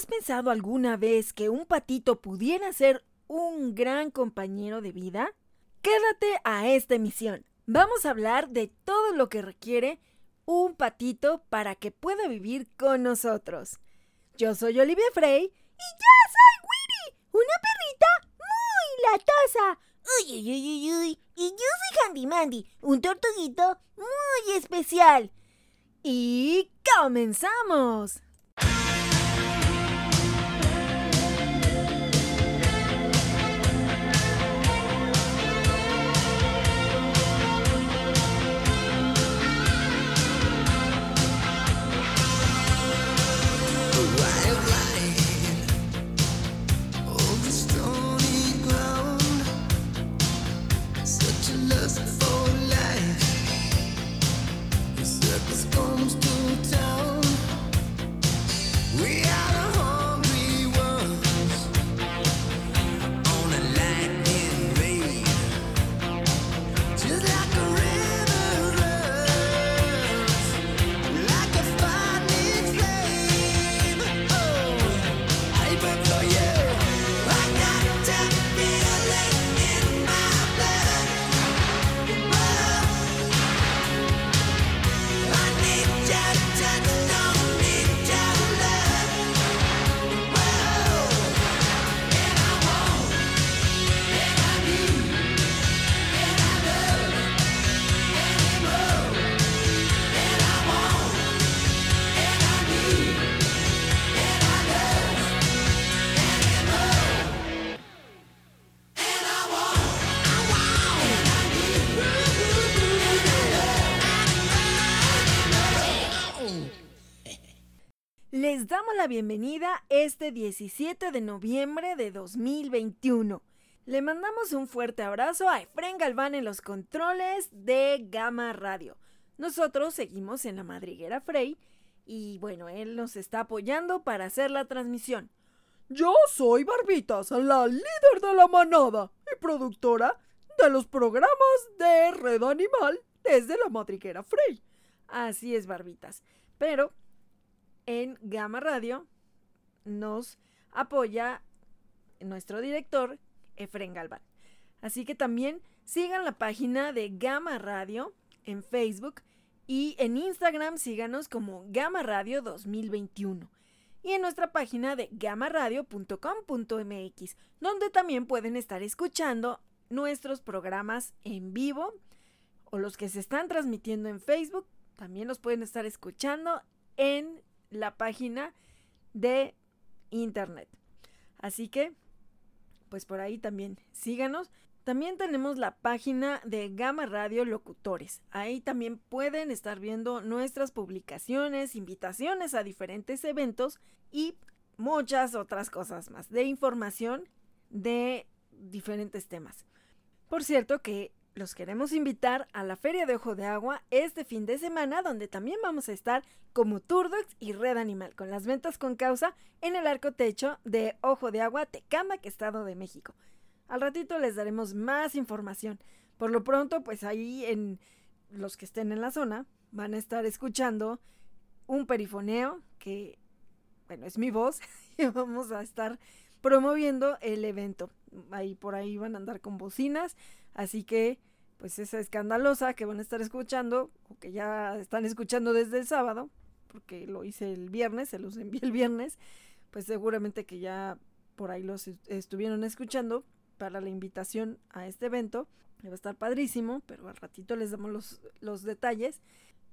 ¿Has pensado alguna vez que un patito pudiera ser un gran compañero de vida? Quédate a esta emisión. Vamos a hablar de todo lo que requiere un patito para que pueda vivir con nosotros. Yo soy Olivia Frey y yo soy Wiri, una perrita muy latosa. Uy, uy, uy, uy, Y yo soy Handy Mandy, un tortuguito muy especial. Y comenzamos. La bienvenida este 17 de noviembre de 2021. Le mandamos un fuerte abrazo a Efren Galván en los controles de Gama Radio. Nosotros seguimos en la madriguera Frey y bueno, él nos está apoyando para hacer la transmisión. Yo soy Barbitas, la líder de la manada y productora de los programas de Red Animal desde la madriguera Frey. Así es, Barbitas. Pero en Gama Radio nos apoya nuestro director, Efren Galván. Así que también sigan la página de Gama Radio en Facebook y en Instagram síganos como Gama Radio 2021 y en nuestra página de gamaradio.com.mx, donde también pueden estar escuchando nuestros programas en vivo o los que se están transmitiendo en Facebook, también los pueden estar escuchando en la página de internet. Así que, pues por ahí también síganos. También tenemos la página de Gama Radio Locutores. Ahí también pueden estar viendo nuestras publicaciones, invitaciones a diferentes eventos y muchas otras cosas más de información de diferentes temas. Por cierto que los queremos invitar a la Feria de Ojo de Agua este fin de semana, donde también vamos a estar como Turdox y Red Animal, con las ventas con causa en el arco techo de Ojo de Agua, Tecamac, Estado de México. Al ratito les daremos más información. Por lo pronto, pues ahí en los que estén en la zona van a estar escuchando un perifoneo que, bueno, es mi voz y vamos a estar promoviendo el evento. Ahí por ahí van a andar con bocinas, así que pues esa escandalosa que van a estar escuchando o que ya están escuchando desde el sábado, porque lo hice el viernes, se los envié el viernes, pues seguramente que ya por ahí los estuvieron escuchando para la invitación a este evento. Va a estar padrísimo, pero al ratito les damos los, los detalles.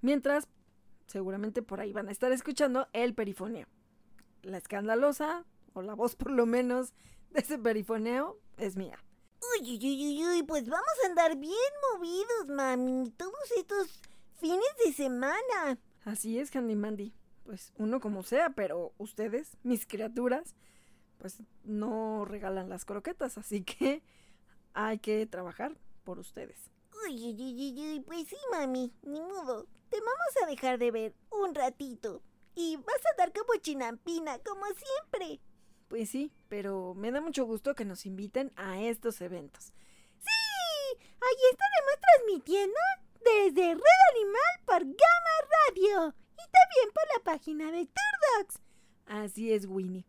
Mientras, seguramente por ahí van a estar escuchando el perifoneo. La escandalosa, o la voz por lo menos, de ese perifoneo es mía. Uy, uy, uy, uy, pues vamos a andar bien movidos, mami, todos estos fines de semana. Así es, Handy Mandy. Pues uno como sea, pero ustedes, mis criaturas, pues no regalan las croquetas, así que hay que trabajar por ustedes. Uy, uy, uy, uy, pues sí, mami, ni modo. Te vamos a dejar de ver un ratito. Y vas a dar como chinampina, como siempre. Pues sí, pero me da mucho gusto que nos inviten a estos eventos. ¡Sí! Ahí estaremos transmitiendo desde Red Animal por Gama Radio y también por la página de Turdox. Así es, Winnie.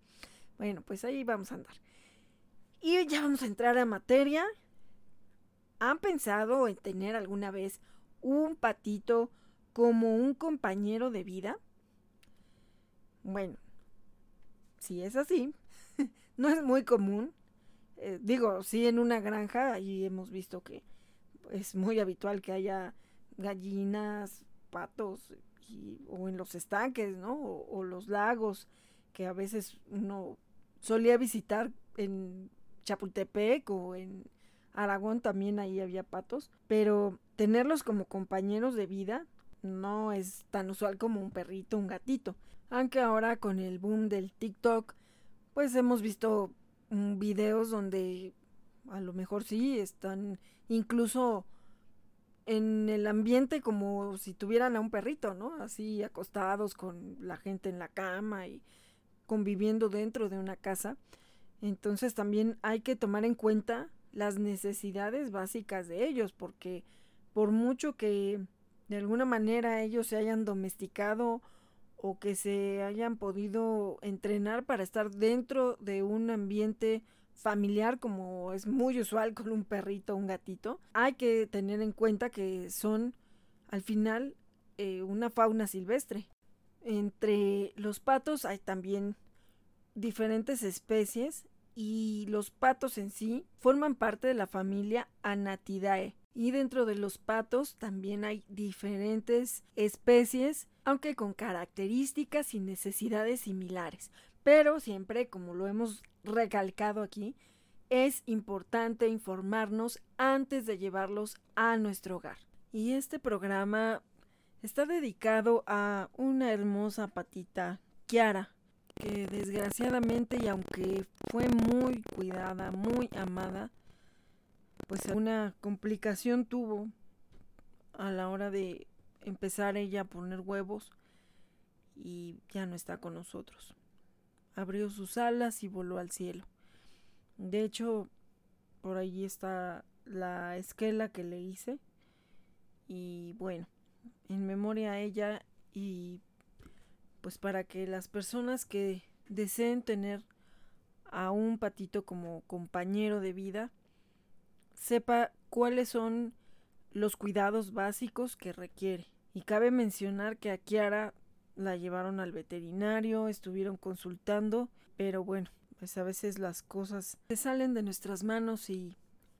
Bueno, pues ahí vamos a andar. Y ya vamos a entrar a materia. ¿Han pensado en tener alguna vez un patito como un compañero de vida? Bueno, si es así, no es muy común. Eh, digo, sí en una granja, ahí hemos visto que es muy habitual que haya gallinas, patos, o en los estanques, ¿no? O, los lagos, que a veces uno solía visitar en Chapultepec o en Aragón también ahí había patos, pero tenerlos como compañeros de vida no es tan usual como un perrito, un gatito. Aunque ahora con el boom del TikTok, pues hemos visto mm, videos donde a lo mejor sí están incluso en el ambiente como si tuvieran a un perrito, ¿no? Así acostados con la gente en la cama y conviviendo dentro de una casa. Entonces también hay que tomar en cuenta las necesidades básicas de ellos, porque por mucho que de alguna manera ellos se hayan domesticado o que se hayan podido entrenar para estar dentro de un ambiente familiar como es muy usual con un perrito o un gatito, hay que tener en cuenta que son al final eh, una fauna silvestre. Entre los patos hay también diferentes especies y los patos en sí forman parte de la familia Anatidae. Y dentro de los patos también hay diferentes especies, aunque con características y necesidades similares. Pero siempre, como lo hemos recalcado aquí, es importante informarnos antes de llevarlos a nuestro hogar. Y este programa está dedicado a una hermosa patita, Kiara, que desgraciadamente y aunque fue muy cuidada, muy amada, pues una complicación tuvo a la hora de empezar ella a poner huevos y ya no está con nosotros abrió sus alas y voló al cielo. De hecho, por allí está la esquela que le hice. Y bueno, en memoria a ella y pues para que las personas que deseen tener a un patito como compañero de vida, sepa cuáles son los cuidados básicos que requiere. Y cabe mencionar que a Kiara la llevaron al veterinario, estuvieron consultando, pero bueno, pues a veces las cosas se salen de nuestras manos y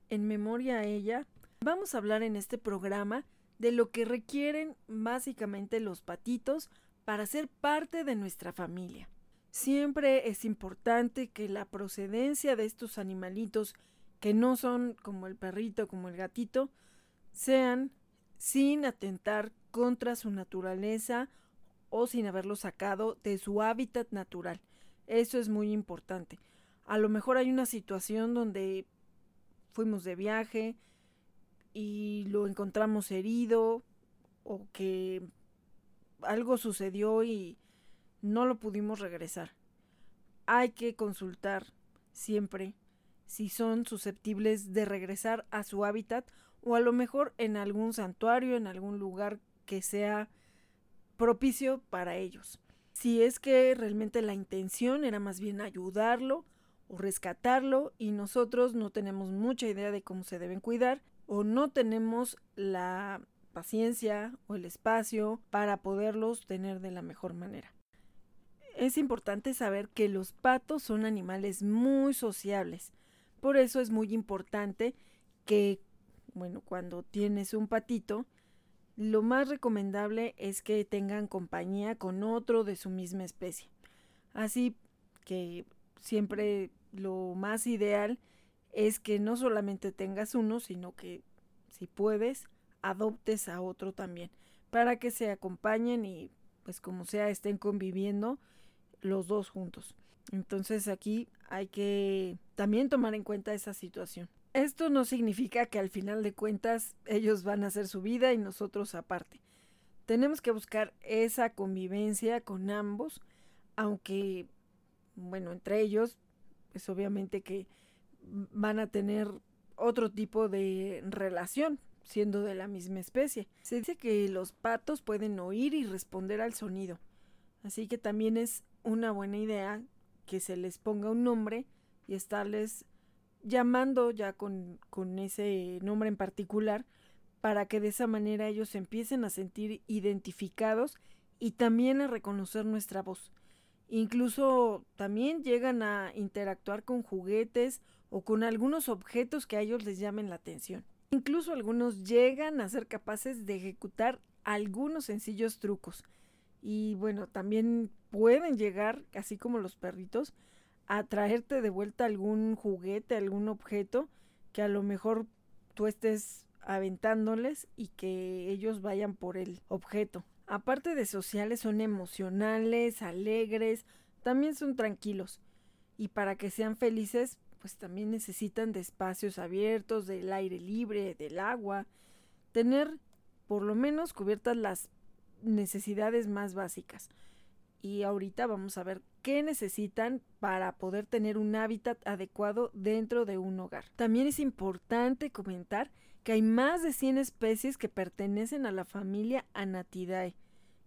en memoria a ella, vamos a hablar en este programa de lo que requieren básicamente los patitos para ser parte de nuestra familia. Siempre es importante que la procedencia de estos animalitos, que no son como el perrito, como el gatito, sean sin atentar contra su naturaleza o sin haberlo sacado de su hábitat natural. Eso es muy importante. A lo mejor hay una situación donde fuimos de viaje y lo encontramos herido o que algo sucedió y no lo pudimos regresar. Hay que consultar siempre si son susceptibles de regresar a su hábitat o a lo mejor en algún santuario, en algún lugar que sea propicio para ellos. Si es que realmente la intención era más bien ayudarlo o rescatarlo y nosotros no tenemos mucha idea de cómo se deben cuidar o no tenemos la paciencia o el espacio para poderlos tener de la mejor manera. Es importante saber que los patos son animales muy sociables. Por eso es muy importante que, bueno, cuando tienes un patito, lo más recomendable es que tengan compañía con otro de su misma especie. Así que siempre lo más ideal es que no solamente tengas uno, sino que si puedes, adoptes a otro también, para que se acompañen y pues como sea estén conviviendo los dos juntos. Entonces aquí hay que también tomar en cuenta esa situación. Esto no significa que al final de cuentas ellos van a hacer su vida y nosotros aparte. Tenemos que buscar esa convivencia con ambos, aunque, bueno, entre ellos, pues obviamente que van a tener otro tipo de relación, siendo de la misma especie. Se dice que los patos pueden oír y responder al sonido, así que también es una buena idea que se les ponga un nombre y estarles llamando ya con, con ese nombre en particular para que de esa manera ellos empiecen a sentir identificados y también a reconocer nuestra voz. Incluso también llegan a interactuar con juguetes o con algunos objetos que a ellos les llamen la atención. Incluso algunos llegan a ser capaces de ejecutar algunos sencillos trucos. Y bueno, también pueden llegar, así como los perritos, a traerte de vuelta algún juguete, algún objeto que a lo mejor tú estés aventándoles y que ellos vayan por el objeto. Aparte de sociales, son emocionales, alegres, también son tranquilos. Y para que sean felices, pues también necesitan de espacios abiertos, del aire libre, del agua, tener por lo menos cubiertas las necesidades más básicas. Y ahorita vamos a ver qué necesitan para poder tener un hábitat adecuado dentro de un hogar. También es importante comentar que hay más de 100 especies que pertenecen a la familia Anatidae,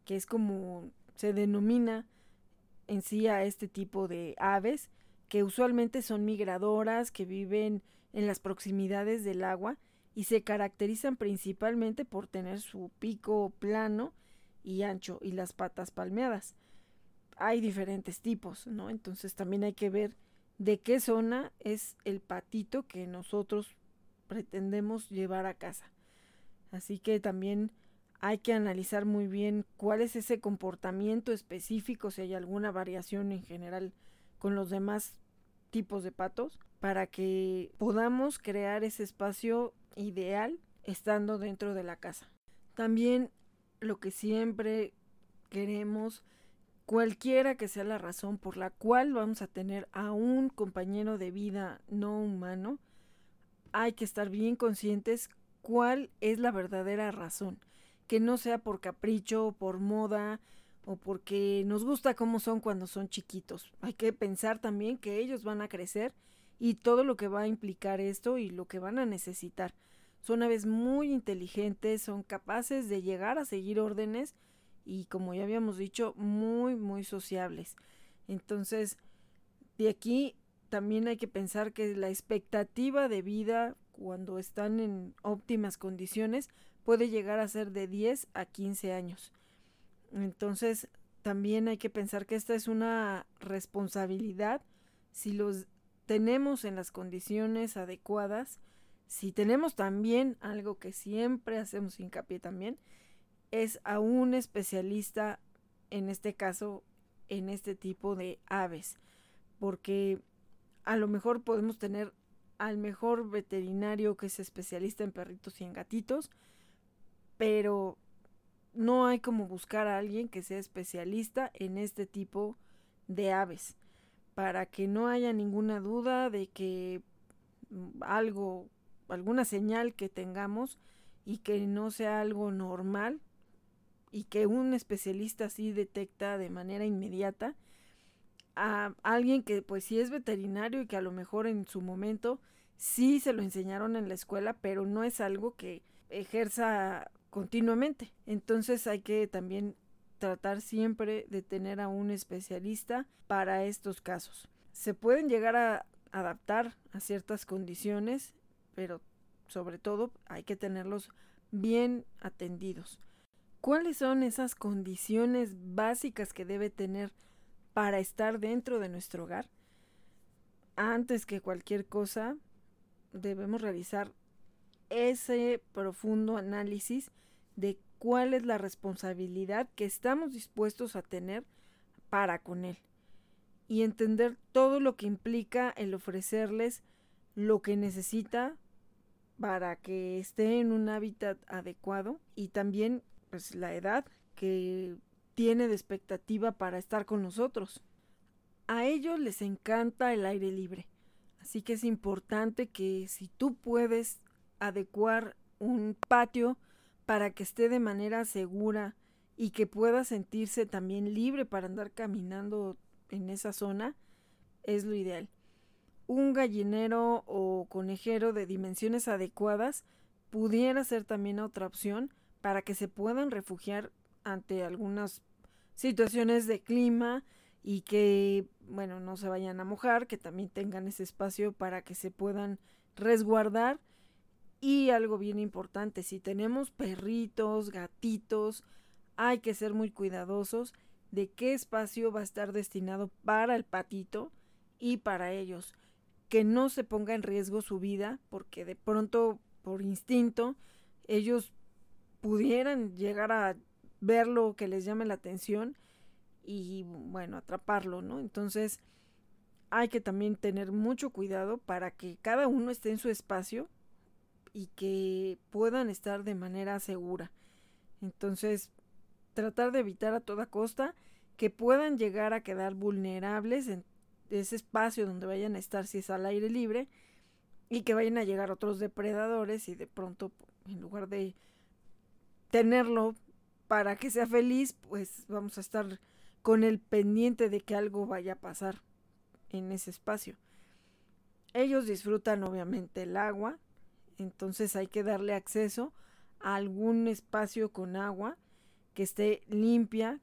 que es como se denomina en sí a este tipo de aves, que usualmente son migradoras, que viven en las proximidades del agua y se caracterizan principalmente por tener su pico plano y ancho y las patas palmeadas. Hay diferentes tipos, ¿no? Entonces también hay que ver de qué zona es el patito que nosotros pretendemos llevar a casa. Así que también hay que analizar muy bien cuál es ese comportamiento específico, si hay alguna variación en general con los demás tipos de patos, para que podamos crear ese espacio ideal estando dentro de la casa. También lo que siempre queremos, cualquiera que sea la razón por la cual vamos a tener a un compañero de vida no humano, hay que estar bien conscientes cuál es la verdadera razón. Que no sea por capricho, por moda o porque nos gusta cómo son cuando son chiquitos. Hay que pensar también que ellos van a crecer y todo lo que va a implicar esto y lo que van a necesitar. Son aves muy inteligentes, son capaces de llegar a seguir órdenes y como ya habíamos dicho, muy, muy sociables. Entonces, de aquí también hay que pensar que la expectativa de vida cuando están en óptimas condiciones puede llegar a ser de 10 a 15 años. Entonces, también hay que pensar que esta es una responsabilidad si los tenemos en las condiciones adecuadas si tenemos también algo que siempre hacemos hincapié también, es a un especialista, en este caso, en este tipo de aves, porque a lo mejor podemos tener al mejor veterinario que es especialista en perritos y en gatitos, pero no hay como buscar a alguien que sea especialista en este tipo de aves, para que no haya ninguna duda de que algo alguna señal que tengamos y que no sea algo normal y que un especialista así detecta de manera inmediata a alguien que pues sí es veterinario y que a lo mejor en su momento sí se lo enseñaron en la escuela, pero no es algo que ejerza continuamente. Entonces hay que también tratar siempre de tener a un especialista para estos casos. Se pueden llegar a adaptar a ciertas condiciones pero sobre todo hay que tenerlos bien atendidos. ¿Cuáles son esas condiciones básicas que debe tener para estar dentro de nuestro hogar? Antes que cualquier cosa, debemos realizar ese profundo análisis de cuál es la responsabilidad que estamos dispuestos a tener para con él y entender todo lo que implica el ofrecerles lo que necesita para que esté en un hábitat adecuado y también pues la edad que tiene de expectativa para estar con nosotros. A ellos les encanta el aire libre, así que es importante que si tú puedes adecuar un patio para que esté de manera segura y que pueda sentirse también libre para andar caminando en esa zona, es lo ideal un gallinero o conejero de dimensiones adecuadas pudiera ser también otra opción para que se puedan refugiar ante algunas situaciones de clima y que, bueno, no se vayan a mojar, que también tengan ese espacio para que se puedan resguardar. Y algo bien importante, si tenemos perritos, gatitos, hay que ser muy cuidadosos de qué espacio va a estar destinado para el patito y para ellos. Que no se ponga en riesgo su vida, porque de pronto, por instinto, ellos pudieran llegar a ver lo que les llame la atención y bueno, atraparlo, ¿no? Entonces hay que también tener mucho cuidado para que cada uno esté en su espacio y que puedan estar de manera segura. Entonces, tratar de evitar a toda costa que puedan llegar a quedar vulnerables en ese espacio donde vayan a estar si es al aire libre y que vayan a llegar otros depredadores y de pronto en lugar de tenerlo para que sea feliz, pues vamos a estar con el pendiente de que algo vaya a pasar en ese espacio. Ellos disfrutan obviamente el agua, entonces hay que darle acceso a algún espacio con agua que esté limpia,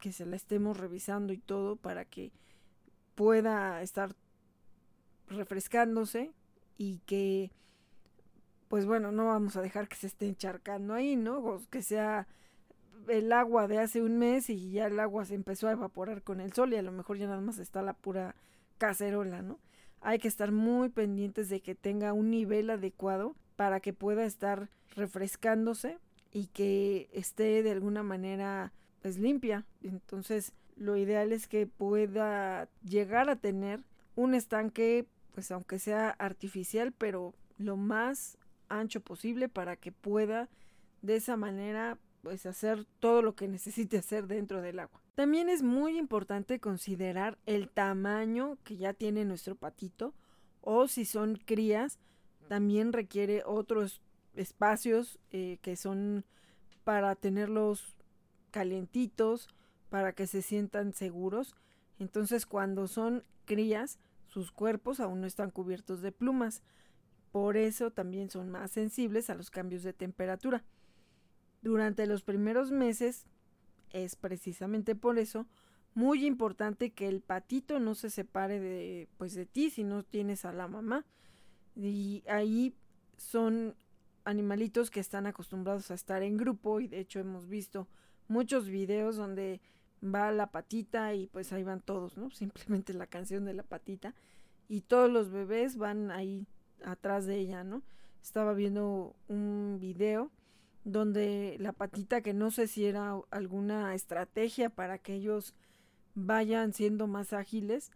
que se la estemos revisando y todo para que pueda estar refrescándose y que pues bueno, no vamos a dejar que se esté encharcando ahí, ¿no? O que sea el agua de hace un mes y ya el agua se empezó a evaporar con el sol y a lo mejor ya nada más está la pura cacerola, ¿no? Hay que estar muy pendientes de que tenga un nivel adecuado para que pueda estar refrescándose y que esté de alguna manera pues limpia. Entonces, lo ideal es que pueda llegar a tener un estanque pues aunque sea artificial, pero lo más ancho posible para que pueda de esa manera pues hacer todo lo que necesite hacer dentro del agua. También es muy importante considerar el tamaño que ya tiene nuestro patito o si son crías también requiere otros espacios eh, que son para tenerlos calientitos para que se sientan seguros. Entonces cuando son crías sus cuerpos aún no están cubiertos de plumas. Por eso también son más sensibles a los cambios de temperatura. Durante los primeros meses es precisamente por eso muy importante que el patito no se separe de pues de ti si no tienes a la mamá. Y ahí son animalitos que están acostumbrados a estar en grupo y de hecho hemos visto muchos videos donde va la patita y pues ahí van todos, ¿no? Simplemente la canción de la patita y todos los bebés van ahí atrás de ella, ¿no? Estaba viendo un video donde la patita, que no sé si era alguna estrategia para que ellos vayan siendo más ágiles,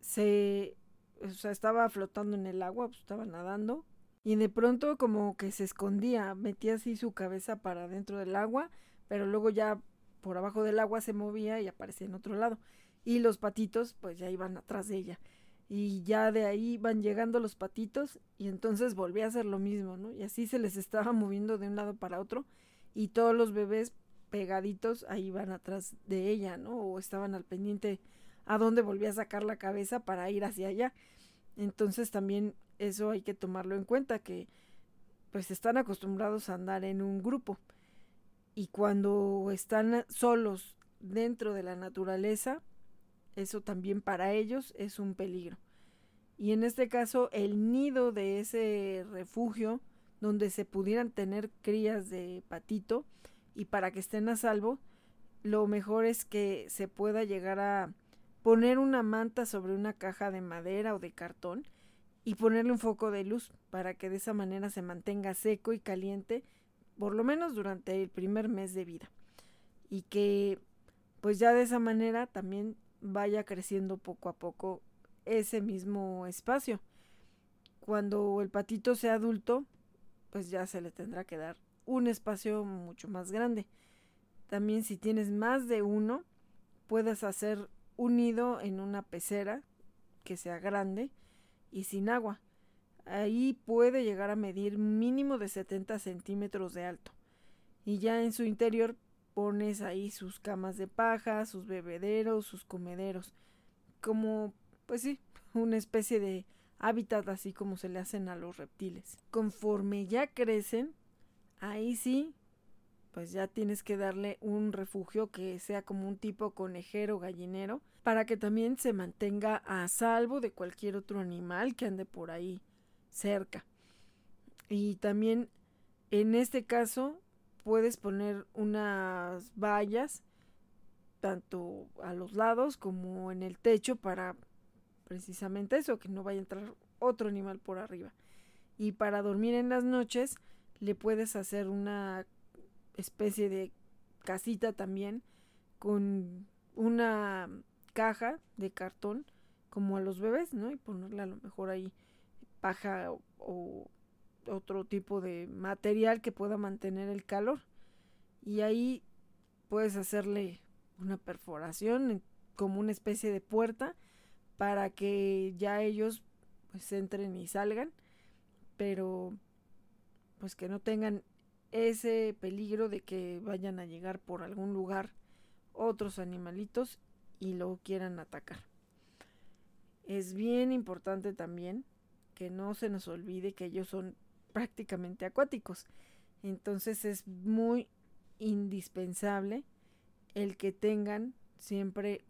se, o sea, estaba flotando en el agua, pues, estaba nadando, y de pronto como que se escondía, metía así su cabeza para dentro del agua, pero luego ya por abajo del agua se movía y aparecía en otro lado. Y los patitos pues ya iban atrás de ella y ya de ahí van llegando los patitos y entonces volví a hacer lo mismo, ¿no? Y así se les estaba moviendo de un lado para otro y todos los bebés pegaditos ahí van atrás de ella, ¿no? O estaban al pendiente a dónde volvía a sacar la cabeza para ir hacia allá. Entonces también eso hay que tomarlo en cuenta que pues están acostumbrados a andar en un grupo y cuando están solos dentro de la naturaleza eso también para ellos es un peligro. Y en este caso, el nido de ese refugio donde se pudieran tener crías de patito y para que estén a salvo, lo mejor es que se pueda llegar a poner una manta sobre una caja de madera o de cartón y ponerle un foco de luz para que de esa manera se mantenga seco y caliente por lo menos durante el primer mes de vida y que pues ya de esa manera también vaya creciendo poco a poco ese mismo espacio. Cuando el patito sea adulto, pues ya se le tendrá que dar un espacio mucho más grande. También si tienes más de uno, puedes hacer un nido en una pecera que sea grande y sin agua. Ahí puede llegar a medir mínimo de 70 centímetros de alto. Y ya en su interior pones ahí sus camas de paja, sus bebederos, sus comederos, como, pues sí, una especie de hábitat así como se le hacen a los reptiles. Conforme ya crecen, ahí sí pues ya tienes que darle un refugio que sea como un tipo conejero gallinero para que también se mantenga a salvo de cualquier otro animal que ande por ahí cerca. Y también en este caso puedes poner unas vallas tanto a los lados como en el techo para precisamente eso, que no vaya a entrar otro animal por arriba. Y para dormir en las noches le puedes hacer una especie de casita también con una caja de cartón como a los bebés, ¿no? Y ponerle a lo mejor ahí paja o, otro tipo de material que pueda mantener el calor. Y ahí puedes hacerle una perforación como una especie de puerta para que ya ellos pues entren y salgan, pero pues que no tengan ese peligro de que vayan a llegar por algún lugar otros animalitos y lo quieran atacar. Es bien importante también que no se nos olvide que ellos son prácticamente acuáticos. Entonces es muy indispensable el que tengan siempre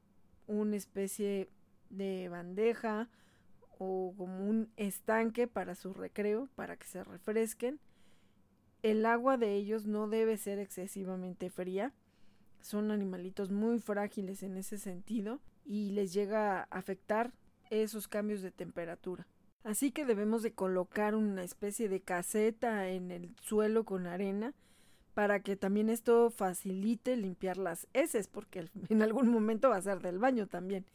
una especie de bandeja o como un estanque para su recreo, para que se refresquen el agua de ellos no debe ser excesivamente fría. Son animalitos muy frágiles en ese sentido y les llega a afectar esos cambios de temperatura. Así que debemos de colocar una especie de caseta en el suelo con arena para que también esto facilite limpiar las heces porque en algún momento va a ser del baño también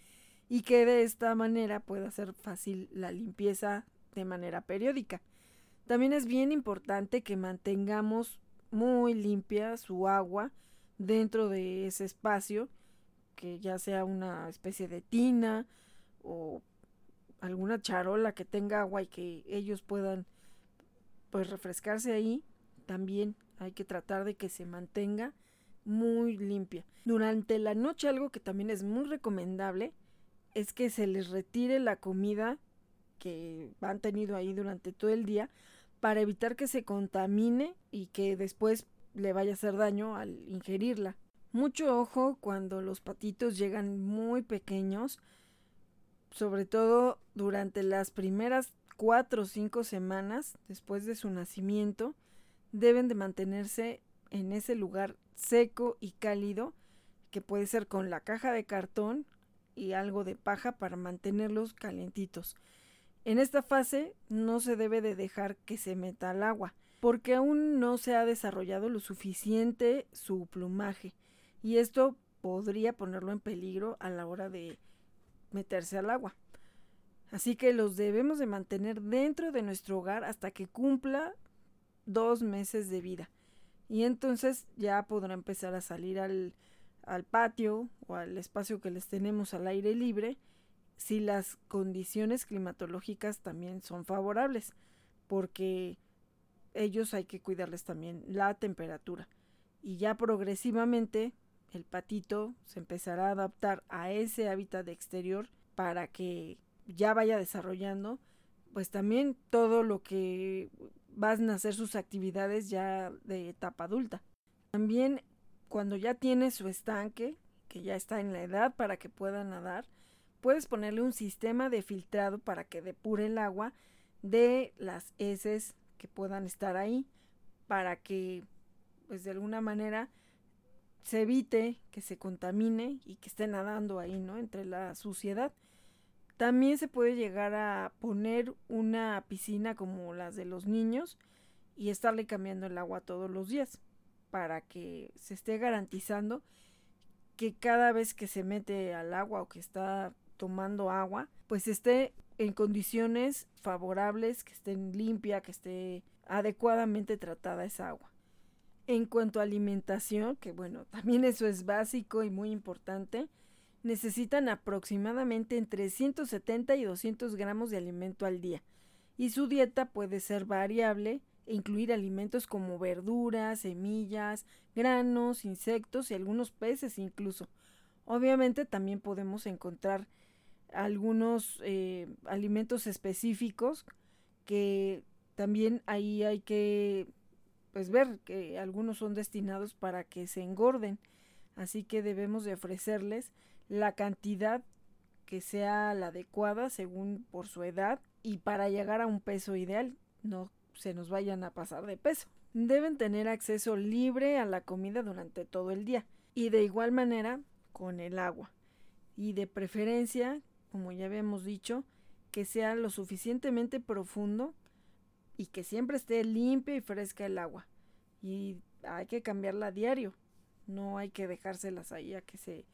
y que de esta manera pueda ser fácil la limpieza de manera periódica. También es bien importante que mantengamos muy limpia su agua dentro de ese espacio, que ya sea una especie de tina o alguna charola que tenga agua y que ellos puedan pues refrescarse ahí, también hay que tratar de que se mantenga muy limpia. Durante la noche algo que también es muy recomendable es que se les retire la comida que han tenido ahí durante todo el día para evitar que se contamine y que después le vaya a hacer daño al ingerirla. Mucho ojo cuando los patitos llegan muy pequeños, sobre todo durante las primeras cuatro o cinco semanas después de su nacimiento, deben de mantenerse en ese lugar seco y cálido, que puede ser con la caja de cartón y algo de paja para mantenerlos calientitos. En esta fase no se debe de dejar que se meta al agua, porque aún no se ha desarrollado lo suficiente su plumaje, y esto podría ponerlo en peligro a la hora de meterse al agua. Así que los debemos de mantener dentro de nuestro hogar hasta que cumpla dos meses de vida. Y entonces ya podrá empezar a salir al, al patio o al espacio que les tenemos al aire libre si las condiciones climatológicas también son favorables, porque ellos hay que cuidarles también la temperatura. Y ya progresivamente el patito se empezará a adaptar a ese hábitat exterior para que ya vaya desarrollando pues también todo lo que van a ser sus actividades ya de etapa adulta. También cuando ya tiene su estanque, que ya está en la edad para que pueda nadar, puedes ponerle un sistema de filtrado para que depure el agua de las heces que puedan estar ahí para que pues de alguna manera se evite que se contamine y que esté nadando ahí, ¿no? Entre la suciedad. También se puede llegar a poner una piscina como las de los niños y estarle cambiando el agua todos los días para que se esté garantizando que cada vez que se mete al agua o que está tomando agua, pues esté en condiciones favorables, que esté limpia, que esté adecuadamente tratada esa agua. En cuanto a alimentación, que bueno, también eso es básico y muy importante, necesitan aproximadamente entre 170 y 200 gramos de alimento al día, y su dieta puede ser variable e incluir alimentos como verduras, semillas, granos, insectos y algunos peces incluso. Obviamente también podemos encontrar algunos eh, alimentos específicos que también ahí hay que pues ver que algunos son destinados para que se engorden. Así que debemos de ofrecerles la cantidad que sea la adecuada según por su edad y para llegar a un peso ideal, no se nos vayan a pasar de peso. Deben tener acceso libre a la comida durante todo el día y de igual manera con el agua. Y de preferencia, como ya habíamos dicho, que sea lo suficientemente profundo y que siempre esté limpia y fresca el agua. Y hay que cambiarla a diario. No hay que dejárselas ahí a que se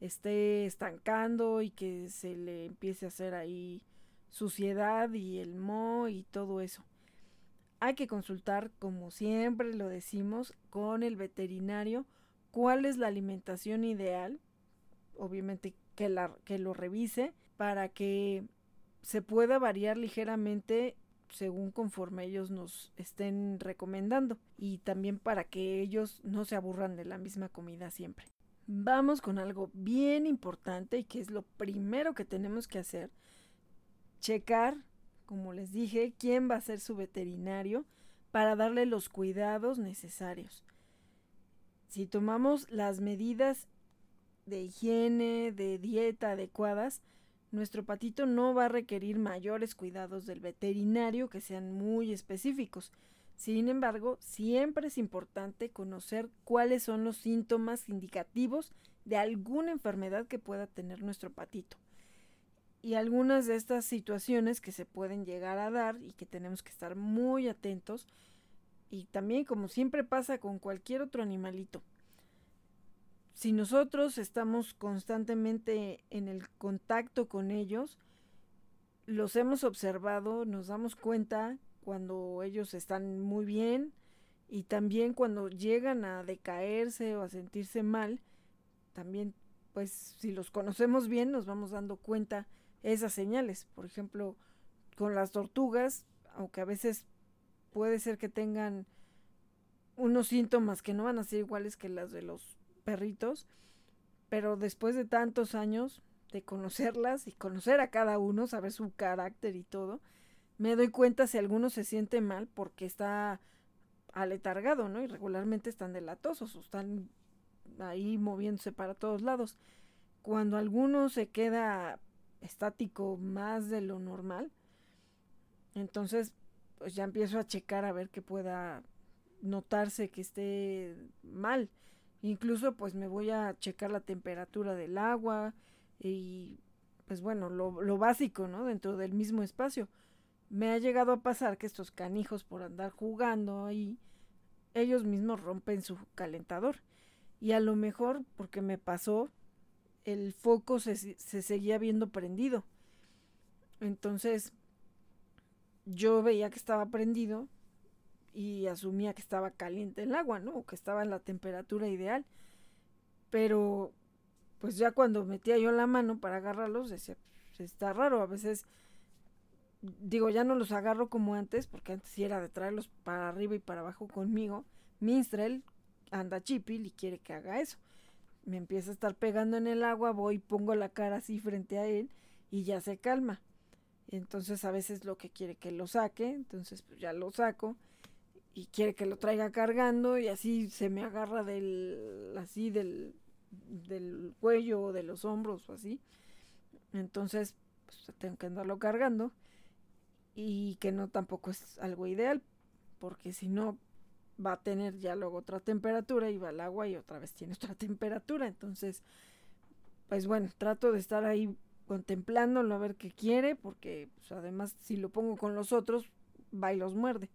esté estancando y que se le empiece a hacer ahí suciedad y el moho y todo eso. Hay que consultar, como siempre lo decimos, con el veterinario cuál es la alimentación ideal. Obviamente que, la, que lo revise para que se pueda variar ligeramente según conforme ellos nos estén recomendando y también para que ellos no se aburran de la misma comida siempre. Vamos con algo bien importante y que es lo primero que tenemos que hacer. Checar, como les dije, quién va a ser su veterinario para darle los cuidados necesarios. Si tomamos las medidas de higiene, de dieta adecuadas, nuestro patito no va a requerir mayores cuidados del veterinario que sean muy específicos. Sin embargo, siempre es importante conocer cuáles son los síntomas indicativos de alguna enfermedad que pueda tener nuestro patito. Y algunas de estas situaciones que se pueden llegar a dar y que tenemos que estar muy atentos. Y también, como siempre pasa con cualquier otro animalito, si nosotros estamos constantemente en el contacto con ellos, los hemos observado, nos damos cuenta cuando ellos están muy bien y también cuando llegan a decaerse o a sentirse mal, también pues si los conocemos bien nos vamos dando cuenta esas señales. Por ejemplo, con las tortugas, aunque a veces puede ser que tengan unos síntomas que no van a ser iguales que las de los perritos, pero después de tantos años de conocerlas y conocer a cada uno, saber su carácter y todo, me doy cuenta si alguno se siente mal porque está aletargado, ¿no? Y regularmente están delatosos o están ahí moviéndose para todos lados. Cuando alguno se queda estático más de lo normal, entonces pues ya empiezo a checar a ver que pueda notarse que esté mal. Incluso pues me voy a checar la temperatura del agua y pues bueno, lo, lo básico, ¿no? Dentro del mismo espacio. Me ha llegado a pasar que estos canijos por andar jugando ahí, ellos mismos rompen su calentador. Y a lo mejor, porque me pasó, el foco se, se seguía viendo prendido. Entonces, yo veía que estaba prendido y asumía que estaba caliente el agua, ¿no? O que estaba en la temperatura ideal. Pero, pues ya cuando metía yo la mano para agarrarlos, decía, pues, está raro, a veces, digo, ya no los agarro como antes, porque antes sí era de traerlos para arriba y para abajo conmigo. Minstrel anda chipil y quiere que haga eso. Me empieza a estar pegando en el agua, voy, pongo la cara así frente a él y ya se calma. Entonces a veces lo que quiere que lo saque, entonces pues ya lo saco y quiere que lo traiga cargando y así se me agarra del así del, del cuello o de los hombros o así. Entonces, pues, tengo que andarlo cargando y que no tampoco es algo ideal porque si no va a tener ya luego otra temperatura y va al agua y otra vez tiene otra temperatura. Entonces, pues bueno, trato de estar ahí contemplándolo a ver qué quiere porque pues, además si lo pongo con los otros va y los muerde.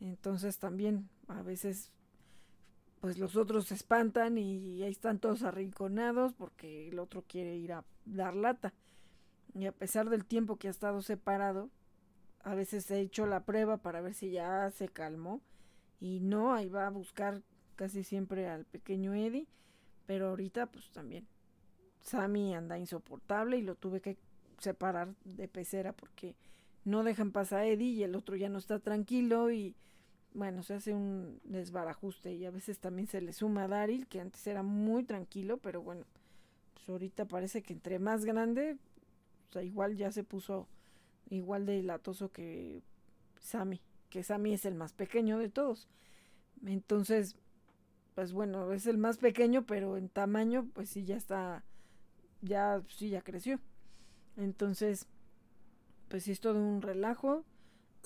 Entonces también a veces pues los otros se espantan y ahí están todos arrinconados porque el otro quiere ir a dar lata. Y a pesar del tiempo que ha estado separado, a veces he hecho la prueba para ver si ya se calmó y no, ahí va a buscar casi siempre al pequeño Eddie, pero ahorita pues también Sammy anda insoportable y lo tuve que separar de pecera porque no dejan pasar a Eddie y el otro ya no está tranquilo y bueno, se hace un desbarajuste y a veces también se le suma a Daryl, que antes era muy tranquilo, pero bueno, pues ahorita parece que entre más grande, o sea, igual ya se puso igual de latoso que Sammy, que Sammy es el más pequeño de todos. Entonces, pues bueno, es el más pequeño, pero en tamaño, pues sí, ya está, ya, sí, ya creció. Entonces, pues sí, es todo un relajo.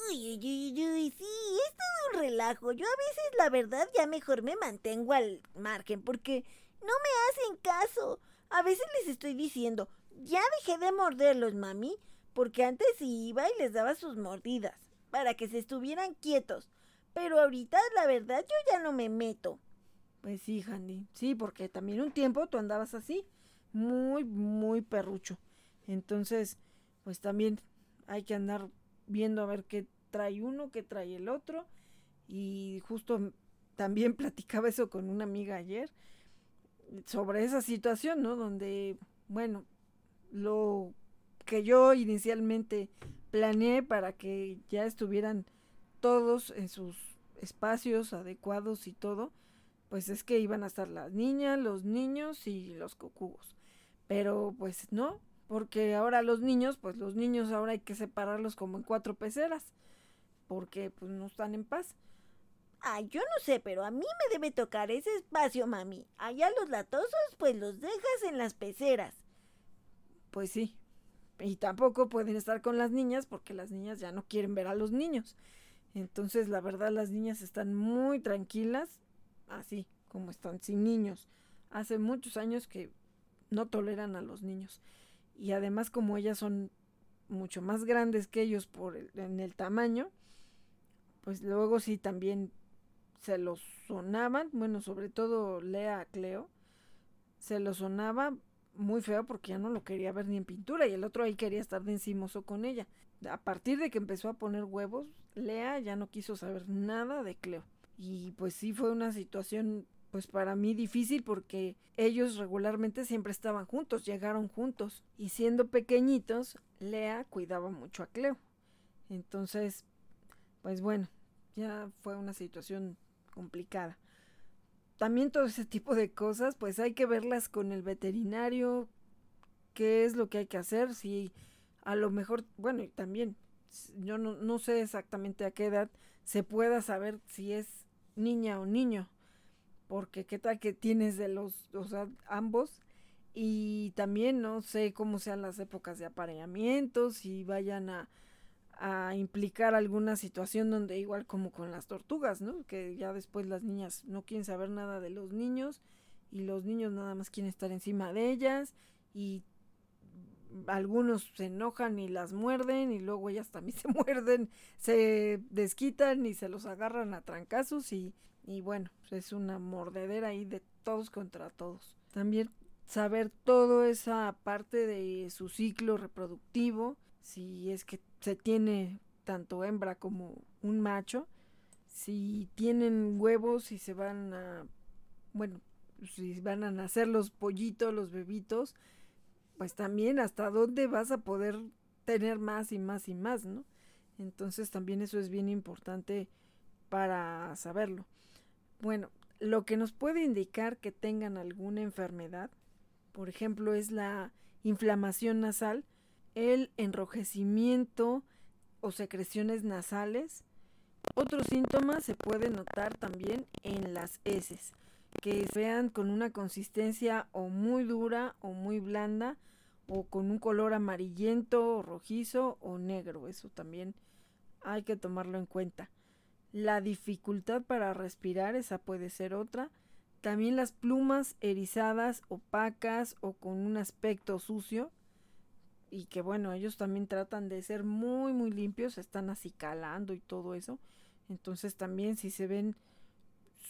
Uy, uy, uy, uy, sí, es todo un relajo. Yo a veces, la verdad, ya mejor me mantengo al margen porque no me hacen caso. A veces les estoy diciendo, ya dejé de morderlos, mami, porque antes iba y les daba sus mordidas para que se estuvieran quietos. Pero ahorita, la verdad, yo ya no me meto. Pues sí, Handy. Sí, porque también un tiempo tú andabas así, muy, muy perrucho. Entonces, pues también hay que andar viendo a ver qué trae uno, qué trae el otro. Y justo también platicaba eso con una amiga ayer sobre esa situación, ¿no? Donde, bueno, lo que yo inicialmente planeé para que ya estuvieran todos en sus espacios adecuados y todo, pues es que iban a estar las niñas, los niños y los cocubos. Pero pues no, porque ahora los niños, pues los niños ahora hay que separarlos como en cuatro peceras, porque pues no están en paz. Ay, yo no sé, pero a mí me debe tocar ese espacio, mami. Allá los latosos, pues los dejas en las peceras. Pues sí. Y tampoco pueden estar con las niñas porque las niñas ya no quieren ver a los niños. Entonces, la verdad, las niñas están muy tranquilas así como están, sin niños. Hace muchos años que no toleran a los niños. Y además como ellas son mucho más grandes que ellos por en el tamaño, pues luego sí también se los sonaban, bueno, sobre todo Lea Cleo, se lo sonaba muy feo porque ya no lo quería ver ni en pintura y el otro ahí quería estar de encimoso con ella. A partir de que empezó a poner huevos, Lea ya no quiso saber nada de Cleo. Y pues sí fue una situación pues para mí difícil porque ellos regularmente siempre estaban juntos, llegaron juntos y siendo pequeñitos, Lea cuidaba mucho a Cleo. Entonces, pues bueno, ya fue una situación complicada. También todo ese tipo de cosas, pues hay que verlas con el veterinario, qué es lo que hay que hacer, si a lo mejor, bueno, y también, yo no, no sé exactamente a qué edad se pueda saber si es niña o niño, porque qué tal que tienes de los, o sea, ambos, y también no sé cómo sean las épocas de apareamiento, si vayan a, a implicar alguna situación donde igual como con las tortugas, ¿no? Que ya después las niñas no quieren saber nada de los niños y los niños nada más quieren estar encima de ellas y algunos se enojan y las muerden y luego ellas también se muerden, se desquitan y se los agarran a trancazos y, y bueno, pues es una mordedera ahí de todos contra todos. También saber toda esa parte de su ciclo reproductivo, si es que se tiene tanto hembra como un macho, si tienen huevos y se van a, bueno, si van a nacer los pollitos, los bebitos, pues también hasta dónde vas a poder tener más y más y más, ¿no? Entonces también eso es bien importante para saberlo. Bueno, lo que nos puede indicar que tengan alguna enfermedad, por ejemplo, es la inflamación nasal, el enrojecimiento o secreciones nasales. Otros síntomas se pueden notar también en las heces, que sean con una consistencia o muy dura o muy blanda o con un color amarillento, rojizo o negro. Eso también hay que tomarlo en cuenta. La dificultad para respirar, esa puede ser otra. También las plumas erizadas, opacas o con un aspecto sucio. Y que bueno, ellos también tratan de ser muy, muy limpios, están acicalando y todo eso. Entonces también si se ven,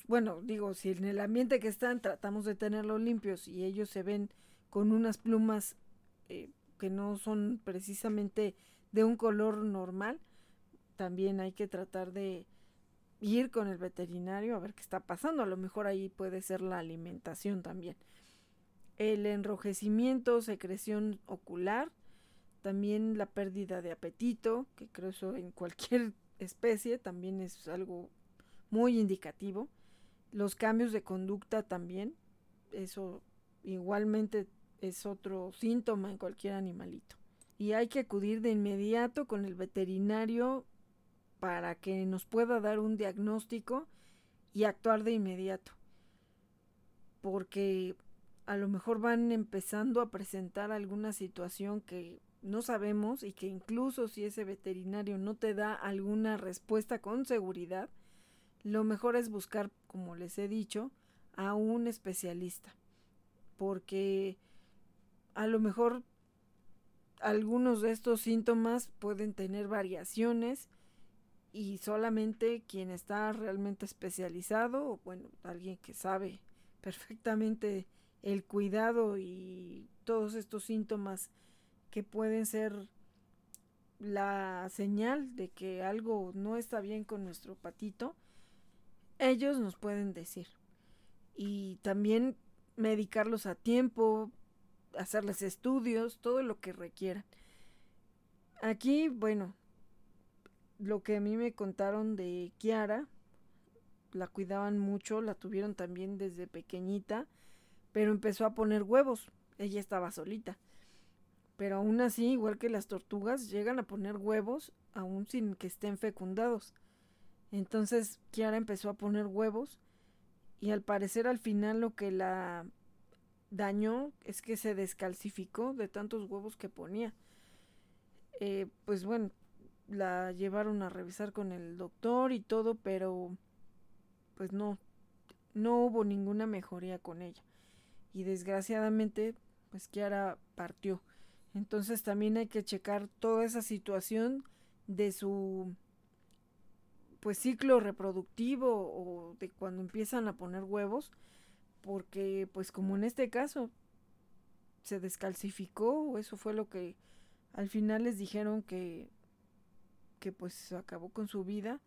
bueno, digo, si en el ambiente que están tratamos de tenerlos limpios y ellos se ven con unas plumas eh, que no son precisamente de un color normal, también hay que tratar de ir con el veterinario a ver qué está pasando. A lo mejor ahí puede ser la alimentación también. El enrojecimiento, secreción ocular, también la pérdida de apetito, que creo eso en cualquier especie también es algo muy indicativo. Los cambios de conducta también, eso igualmente es otro síntoma en cualquier animalito. Y hay que acudir de inmediato con el veterinario para que nos pueda dar un diagnóstico y actuar de inmediato. Porque a lo mejor van empezando a presentar alguna situación que no sabemos y que incluso si ese veterinario no te da alguna respuesta con seguridad, lo mejor es buscar, como les he dicho, a un especialista. Porque a lo mejor algunos de estos síntomas pueden tener variaciones y solamente quien está realmente especializado o bueno, alguien que sabe perfectamente el cuidado y todos estos síntomas que pueden ser la señal de que algo no está bien con nuestro patito, ellos nos pueden decir. Y también medicarlos a tiempo, hacerles estudios, todo lo que requieran. Aquí, bueno, lo que a mí me contaron de Kiara, la cuidaban mucho, la tuvieron también desde pequeñita, pero empezó a poner huevos, ella estaba solita. Pero aún así, igual que las tortugas, llegan a poner huevos aún sin que estén fecundados. Entonces Kiara empezó a poner huevos y al parecer al final lo que la dañó es que se descalcificó de tantos huevos que ponía. Eh, pues bueno, la llevaron a revisar con el doctor y todo, pero pues no, no hubo ninguna mejoría con ella. Y desgraciadamente, pues Kiara partió. Entonces también hay que checar toda esa situación de su pues ciclo reproductivo o de cuando empiezan a poner huevos, porque pues como en este caso se descalcificó, eso fue lo que al final les dijeron que que pues acabó con su vida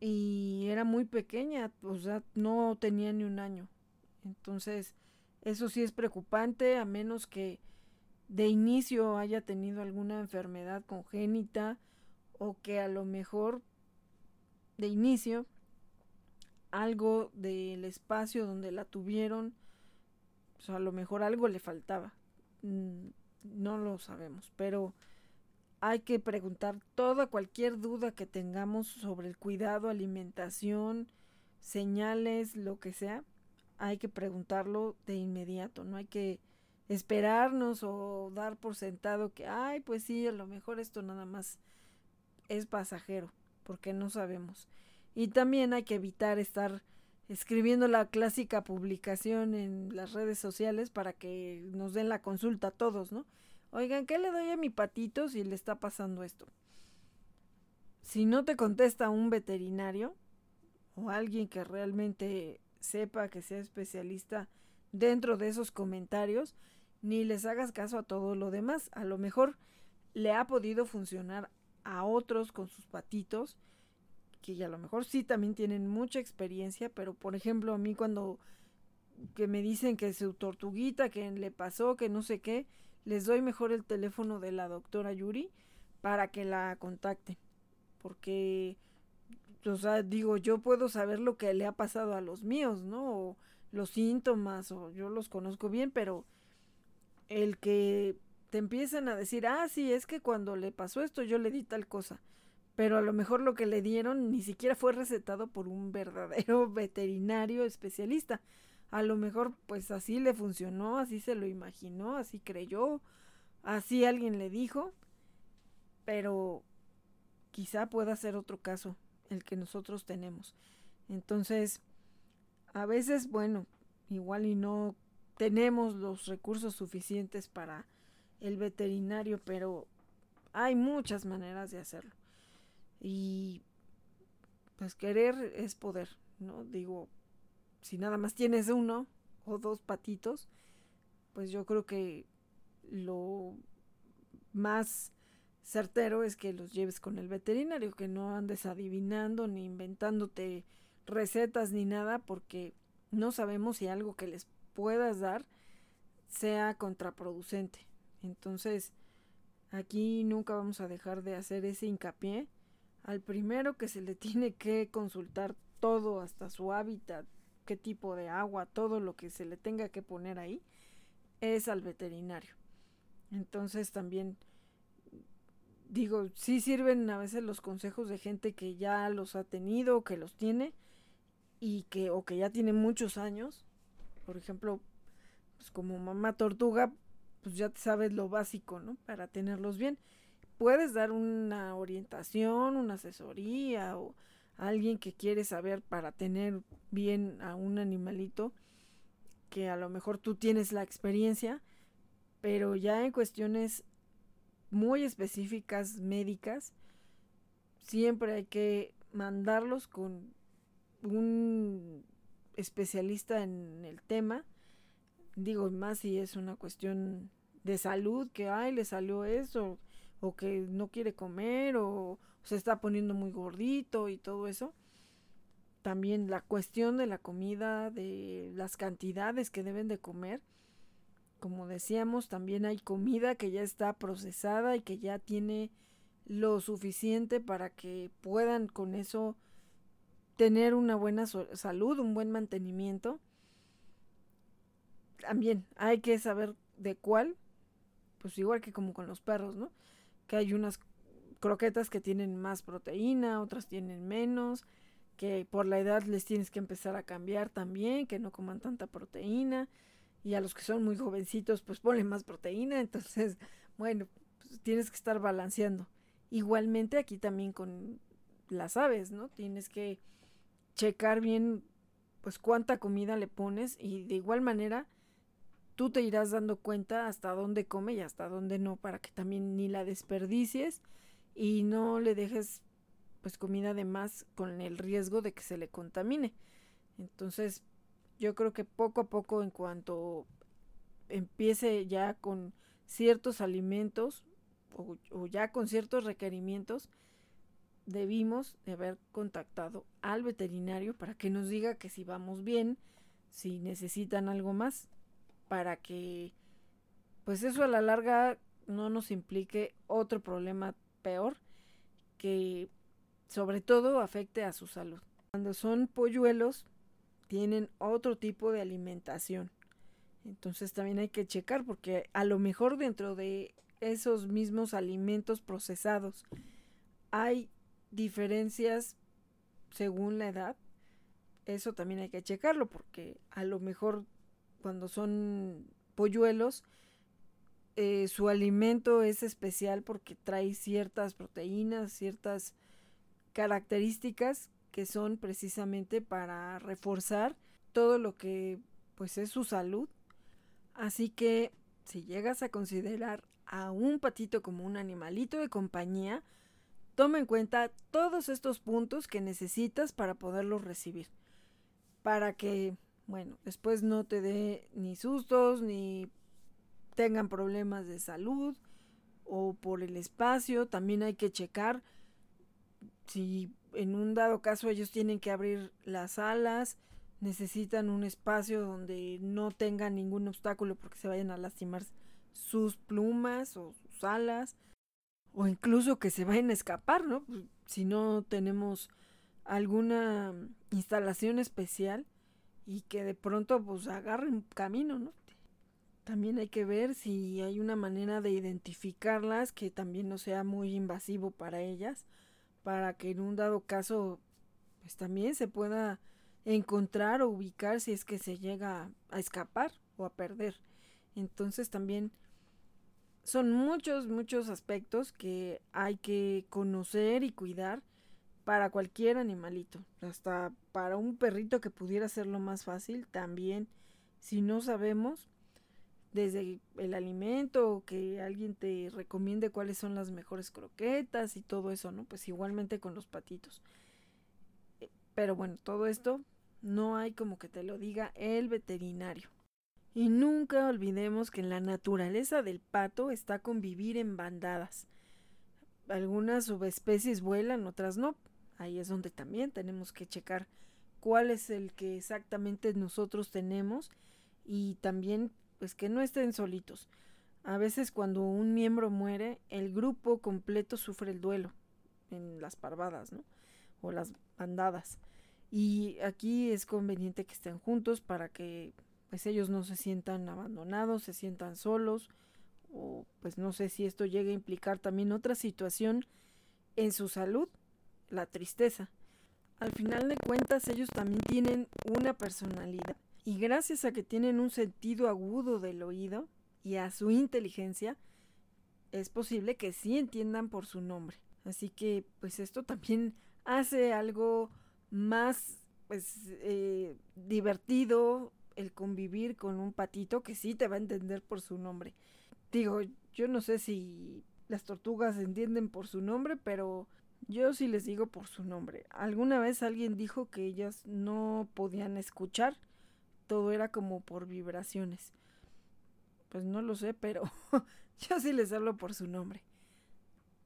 y era muy pequeña, o sea, no tenía ni un año. Entonces, eso sí es preocupante, a menos que de inicio haya tenido alguna enfermedad congénita o que a lo mejor de inicio algo del espacio donde la tuvieron, o a lo mejor algo le faltaba. Mm, no lo sabemos, pero hay que preguntar toda cualquier duda que tengamos sobre el cuidado, alimentación, señales, lo que sea. Hay que preguntarlo de inmediato, no hay que esperarnos o dar por sentado que, ay, pues sí, a lo mejor esto nada más es pasajero, porque no sabemos. Y también hay que evitar estar escribiendo la clásica publicación en las redes sociales para que nos den la consulta a todos, ¿no? Oigan, ¿qué le doy a mi patito si le está pasando esto? Si no te contesta un veterinario o alguien que realmente sepa que sea especialista dentro de esos comentarios, ni les hagas caso a todo lo demás. A lo mejor le ha podido funcionar a otros con sus patitos, que a lo mejor sí también tienen mucha experiencia, pero por ejemplo a mí cuando que me dicen que su tortuguita, que le pasó, que no sé qué, les doy mejor el teléfono de la doctora Yuri para que la contacten. Porque, o sea, digo, yo puedo saber lo que le ha pasado a los míos, ¿no? O los síntomas, o yo los conozco bien, pero el que te empiezan a decir, ah, sí, es que cuando le pasó esto yo le di tal cosa, pero a lo mejor lo que le dieron ni siquiera fue recetado por un verdadero veterinario especialista. A lo mejor pues así le funcionó, así se lo imaginó, así creyó, así alguien le dijo, pero quizá pueda ser otro caso el que nosotros tenemos. Entonces, a veces, bueno, igual y no tenemos los recursos suficientes para el veterinario, pero hay muchas maneras de hacerlo. Y pues querer es poder, ¿no? Digo, si nada más tienes uno o dos patitos, pues yo creo que lo más certero es que los lleves con el veterinario, que no andes adivinando ni inventándote recetas ni nada, porque no sabemos si algo que les puedas dar sea contraproducente. Entonces, aquí nunca vamos a dejar de hacer ese hincapié al primero que se le tiene que consultar todo, hasta su hábitat, qué tipo de agua, todo lo que se le tenga que poner ahí, es al veterinario. Entonces también digo, sí sirven a veces los consejos de gente que ya los ha tenido, que los tiene, y que o que ya tiene muchos años, por ejemplo, pues como mamá tortuga, pues ya sabes lo básico, ¿no? Para tenerlos bien. Puedes dar una orientación, una asesoría o alguien que quiere saber para tener bien a un animalito que a lo mejor tú tienes la experiencia, pero ya en cuestiones muy específicas médicas, siempre hay que mandarlos con un especialista en el tema. Digo, más si es una cuestión de salud, que ay, le salió eso, o que no quiere comer, o se está poniendo muy gordito y todo eso. También la cuestión de la comida, de las cantidades que deben de comer. Como decíamos, también hay comida que ya está procesada y que ya tiene lo suficiente para que puedan con eso tener una buena salud, un buen mantenimiento. También hay que saber de cuál, pues igual que como con los perros, ¿no? Que hay unas croquetas que tienen más proteína, otras tienen menos, que por la edad les tienes que empezar a cambiar también, que no coman tanta proteína. Y a los que son muy jovencitos, pues ponle más proteína. Entonces, bueno, pues tienes que estar balanceando. Igualmente aquí también con las aves, ¿no? Tienes que checar bien pues cuánta comida le pones y de igual manera tú te irás dando cuenta hasta dónde come y hasta dónde no para que también ni la desperdicies y no le dejes pues comida de más con el riesgo de que se le contamine. Entonces, yo creo que poco a poco en cuanto empiece ya con ciertos alimentos o, o ya con ciertos requerimientos, debimos de haber contactado al veterinario para que nos diga que si vamos bien, si necesitan algo más, para que pues eso a la larga no nos implique otro problema peor que sobre todo afecte a su salud. Cuando son polluelos tienen otro tipo de alimentación. Entonces también hay que checar porque a lo mejor dentro de esos mismos alimentos procesados hay diferencias según la edad, eso también hay que checarlo porque a lo mejor cuando son polluelos, eh, su alimento es especial porque trae ciertas proteínas, ciertas características que son precisamente para reforzar todo lo que pues es su salud. Así que si llegas a considerar a un patito como un animalito de compañía, Toma en cuenta todos estos puntos que necesitas para poderlos recibir. Para que, bueno, después no te dé ni sustos, ni tengan problemas de salud o por el espacio. También hay que checar si en un dado caso ellos tienen que abrir las alas, necesitan un espacio donde no tengan ningún obstáculo porque se vayan a lastimar sus plumas o sus alas o incluso que se vayan a escapar, ¿no? Si no tenemos alguna instalación especial y que de pronto pues agarren camino, ¿no? También hay que ver si hay una manera de identificarlas que también no sea muy invasivo para ellas, para que en un dado caso pues también se pueda encontrar o ubicar si es que se llega a escapar o a perder. Entonces también son muchos, muchos aspectos que hay que conocer y cuidar para cualquier animalito. Hasta para un perrito que pudiera ser lo más fácil, también si no sabemos desde el alimento o que alguien te recomiende cuáles son las mejores croquetas y todo eso, ¿no? Pues igualmente con los patitos. Eh, pero bueno, todo esto no hay como que te lo diga el veterinario. Y nunca olvidemos que en la naturaleza del pato está convivir en bandadas. Algunas subespecies vuelan, otras no. Ahí es donde también tenemos que checar cuál es el que exactamente nosotros tenemos y también pues que no estén solitos. A veces cuando un miembro muere, el grupo completo sufre el duelo en las parvadas, ¿no? O las bandadas. Y aquí es conveniente que estén juntos para que pues ellos no se sientan abandonados, se sientan solos, o pues no sé si esto llegue a implicar también otra situación en su salud, la tristeza. al final de cuentas ellos también tienen una personalidad. Y gracias a que tienen un sentido agudo del oído y a su inteligencia, es posible que sí entiendan por su nombre. Así que pues esto también hace algo más pues eh, divertido el convivir con un patito que sí te va a entender por su nombre. Digo, yo no sé si las tortugas entienden por su nombre, pero yo sí les digo por su nombre. Alguna vez alguien dijo que ellas no podían escuchar, todo era como por vibraciones. Pues no lo sé, pero yo sí les hablo por su nombre.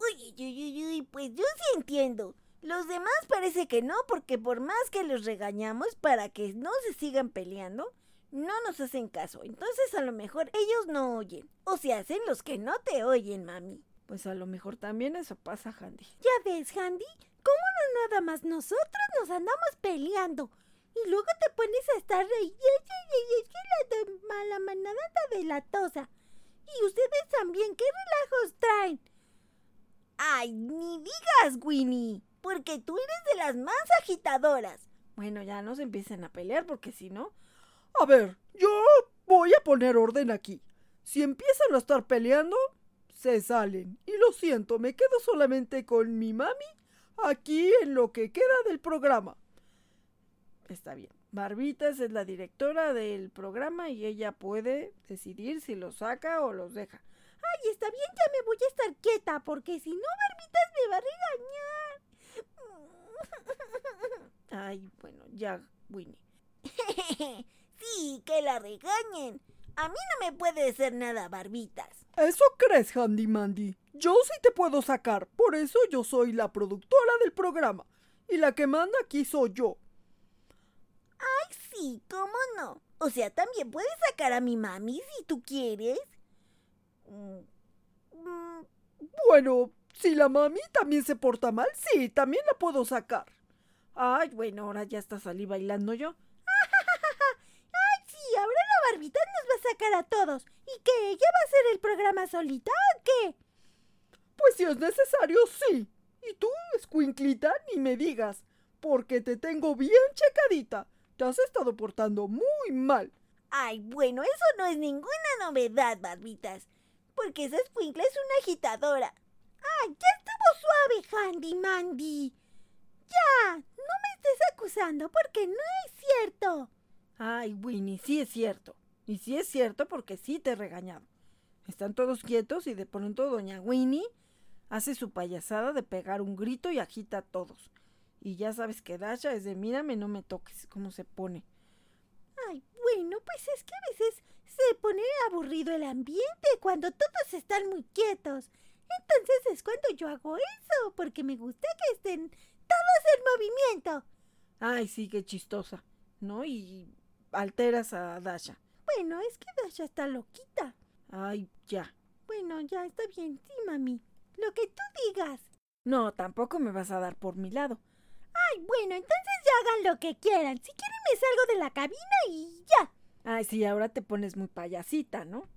Uy, uy, uy, uy, pues yo sí entiendo. Los demás parece que no, porque por más que los regañamos para que no se sigan peleando, no nos hacen caso. Entonces a lo mejor ellos no oyen. O se hacen los que no te oyen, mami. Pues a lo mejor también eso pasa, Handy. Ya ves, Handy, ¿cómo no nada más nosotros nos andamos peleando? Y luego te pones a estar ahí. Es que la mala manada está delatosa. Y ustedes también, ¿qué relajos traen? Ay, ni digas, Winnie, porque tú eres de las más agitadoras. Bueno, ya no se empiecen a pelear porque si no... A ver, yo voy a poner orden aquí. Si empiezan a estar peleando, se salen. Y lo siento, me quedo solamente con mi mami aquí en lo que queda del programa. Está bien. Barbitas es la directora del programa y ella puede decidir si los saca o los deja. Ay, está bien, ya me voy a estar quieta, porque si no, Barbitas me va a regañar. Ay, bueno, ya, Winnie. sí, que la regañen. A mí no me puede decir nada, Barbitas. ¿Eso crees, Handy Mandy? Yo sí te puedo sacar, por eso yo soy la productora del programa. Y la que manda aquí soy yo. Ay, sí, ¿cómo no? O sea, también puedes sacar a mi mami si tú quieres. Mm, bueno, si la mami también se porta mal, sí, también la puedo sacar. Ay, bueno, ahora ya está salí bailando yo. Ay, sí, ahora barbita nos va a sacar a todos. ¿Y qué? ¿Ella va a hacer el programa solita o qué? Pues si es necesario, sí. Y tú, escuinclita, ni me digas, porque te tengo bien checadita. Te has estado portando muy mal. Ay, bueno, eso no es ninguna novedad, barbitas porque esa escuincla es una agitadora. ¡Ay, ya estuvo suave, Handy Mandy! Ya, no me estés acusando porque no es cierto. Ay, Winnie, sí es cierto. Y sí es cierto porque sí te he regañado. Están todos quietos y de pronto doña Winnie hace su payasada de pegar un grito y agita a todos. Y ya sabes que Dasha es de mírame, no me toques, cómo se pone. Ay, bueno, pues es que a veces se pone aburrido el ambiente cuando todos están muy quietos. Entonces es cuando yo hago eso, porque me gusta que estén todos en movimiento. Ay, sí, qué chistosa, ¿no? Y alteras a Dasha. Bueno, es que Dasha está loquita. Ay, ya. Bueno, ya está bien, sí, mami. Lo que tú digas. No, tampoco me vas a dar por mi lado. Ay, bueno, entonces ya hagan lo que quieran. Si quieren me salgo de la cabina y ya. Ay, sí, ahora te pones muy payasita, ¿no?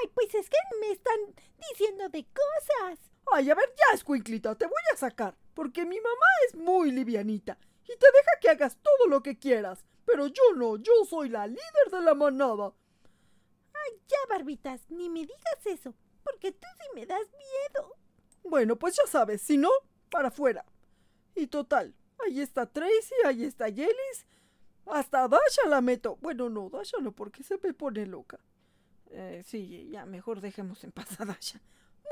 Ay, pues es que me están diciendo de cosas. Ay, a ver, ya, escuinclita, te voy a sacar, porque mi mamá es muy livianita y te deja que hagas todo lo que quieras. Pero yo no, yo soy la líder de la manada. Ay, ya, barbitas, ni me digas eso, porque tú sí me das miedo. Bueno, pues ya sabes, si no, para afuera. Y total, ahí está Tracy, ahí está Yelis, hasta Dasha la meto. Bueno, no, Dasha no, porque se me pone loca. Eh, sí, ya, mejor dejemos en paz a Dasha.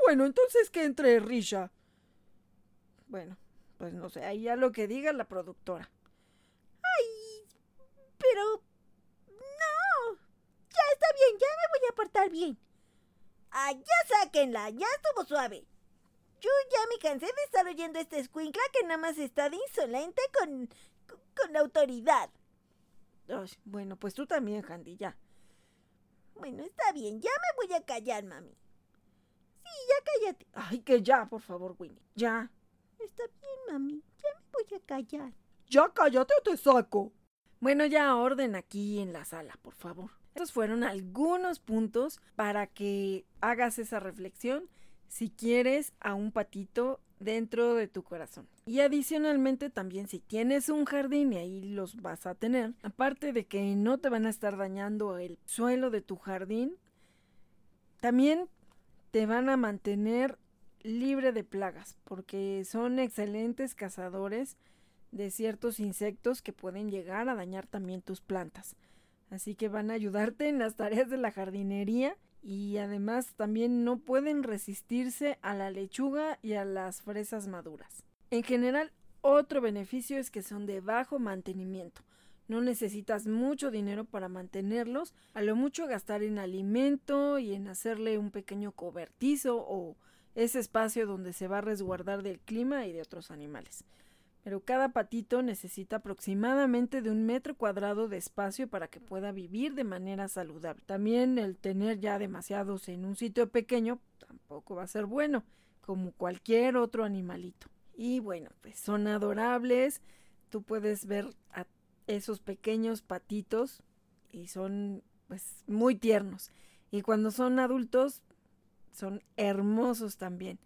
Bueno, entonces que entre Risha. Bueno, pues no sé, ahí ya lo que diga la productora. Pero... No. Ya está bien, ya me voy a portar bien. Ay, ya sáquenla, ya estuvo suave. Yo ya me cansé de estar oyendo a este escuincla que nada más está de insolente con, con la autoridad bueno, pues tú también, Handy, ya. Bueno, está bien, ya me voy a callar, mami. Sí, ya cállate. Ay, que ya, por favor, Winnie, ya. Está bien, mami, ya me voy a callar. Ya cállate o te saco. Bueno, ya orden aquí en la sala, por favor. Estos fueron algunos puntos para que hagas esa reflexión. Si quieres a un patito dentro de tu corazón. Y adicionalmente también si tienes un jardín y ahí los vas a tener, aparte de que no te van a estar dañando el suelo de tu jardín, también te van a mantener libre de plagas porque son excelentes cazadores de ciertos insectos que pueden llegar a dañar también tus plantas. Así que van a ayudarte en las tareas de la jardinería y además también no pueden resistirse a la lechuga y a las fresas maduras. En general, otro beneficio es que son de bajo mantenimiento. No necesitas mucho dinero para mantenerlos, a lo mucho gastar en alimento y en hacerle un pequeño cobertizo o ese espacio donde se va a resguardar del clima y de otros animales pero cada patito necesita aproximadamente de un metro cuadrado de espacio para que pueda vivir de manera saludable. También el tener ya demasiados en un sitio pequeño tampoco va a ser bueno, como cualquier otro animalito. Y bueno, pues son adorables. Tú puedes ver a esos pequeños patitos y son pues muy tiernos. Y cuando son adultos son hermosos también.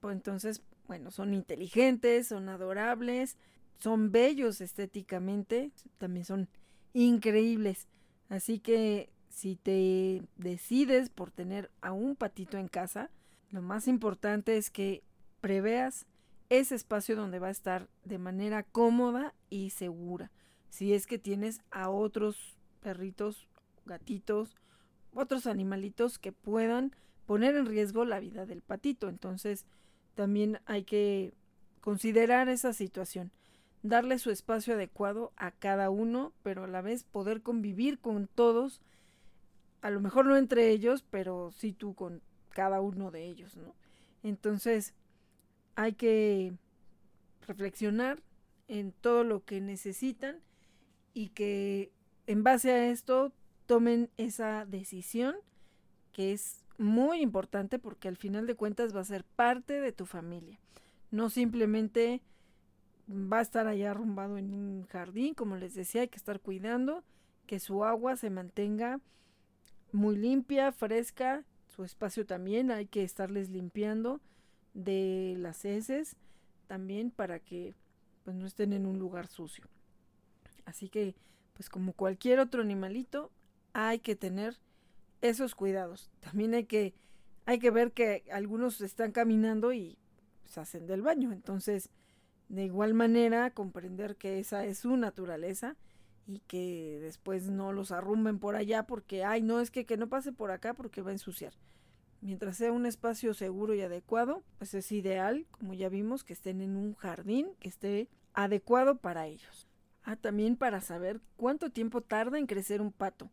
Pues entonces bueno, son inteligentes, son adorables, son bellos estéticamente, también son increíbles. Así que si te decides por tener a un patito en casa, lo más importante es que preveas ese espacio donde va a estar de manera cómoda y segura. Si es que tienes a otros perritos, gatitos, otros animalitos que puedan poner en riesgo la vida del patito. Entonces, también hay que considerar esa situación, darle su espacio adecuado a cada uno, pero a la vez poder convivir con todos, a lo mejor no entre ellos, pero sí tú con cada uno de ellos, ¿no? Entonces, hay que reflexionar en todo lo que necesitan y que en base a esto tomen esa decisión que es muy importante porque al final de cuentas va a ser parte de tu familia. No simplemente va a estar allá arrumbado en un jardín, como les decía, hay que estar cuidando que su agua se mantenga muy limpia, fresca, su espacio también hay que estarles limpiando de las heces también para que pues no estén en un lugar sucio. Así que pues como cualquier otro animalito hay que tener esos cuidados. También hay que, hay que ver que algunos están caminando y se hacen del baño. Entonces, de igual manera, comprender que esa es su naturaleza y que después no los arrumben por allá porque, ay, no, es que, que no pase por acá porque va a ensuciar. Mientras sea un espacio seguro y adecuado, pues es ideal, como ya vimos, que estén en un jardín que esté adecuado para ellos. Ah, también para saber cuánto tiempo tarda en crecer un pato.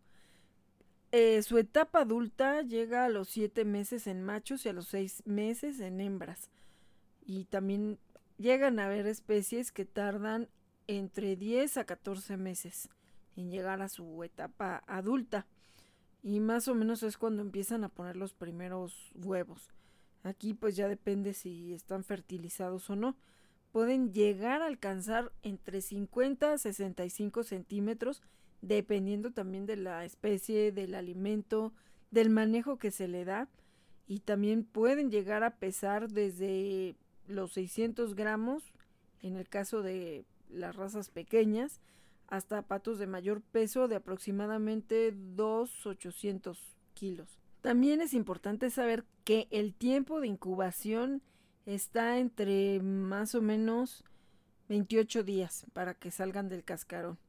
Eh, su etapa adulta llega a los 7 meses en machos y a los 6 meses en hembras. Y también llegan a haber especies que tardan entre 10 a 14 meses en llegar a su etapa adulta. Y más o menos es cuando empiezan a poner los primeros huevos. Aquí pues ya depende si están fertilizados o no. Pueden llegar a alcanzar entre 50 a 65 centímetros dependiendo también de la especie, del alimento, del manejo que se le da. Y también pueden llegar a pesar desde los 600 gramos, en el caso de las razas pequeñas, hasta patos de mayor peso de aproximadamente 2,800 kilos. También es importante saber que el tiempo de incubación está entre más o menos 28 días para que salgan del cascarón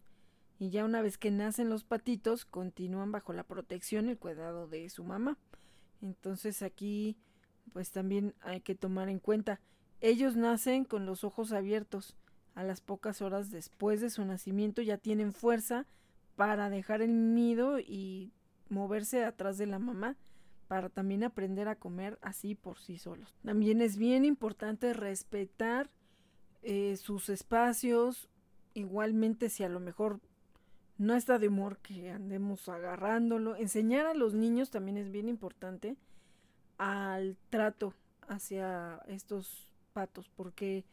y ya una vez que nacen los patitos continúan bajo la protección y el cuidado de su mamá. Entonces aquí pues también hay que tomar en cuenta, ellos nacen con los ojos abiertos. A las pocas horas después de su nacimiento ya tienen fuerza para dejar el nido y moverse atrás de la mamá para también aprender a comer así por sí solos. También es bien importante respetar eh, sus espacios, igualmente si a lo mejor no está de humor que andemos agarrándolo. Enseñar a los niños también es bien importante al trato hacia estos patos, porque,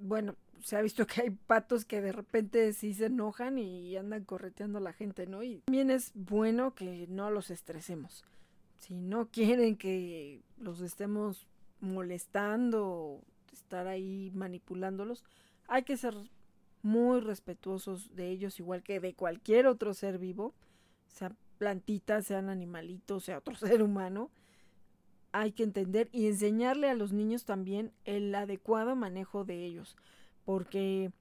bueno, se ha visto que hay patos que de repente sí se enojan y andan correteando a la gente, ¿no? Y también es bueno que no los estresemos. Si no quieren que los estemos molestando, estar ahí manipulándolos, hay que ser muy respetuosos de ellos, igual que de cualquier otro ser vivo, sea plantita, sean animalitos, sea otro ser humano. Hay que entender y enseñarle a los niños también el adecuado manejo de ellos, porque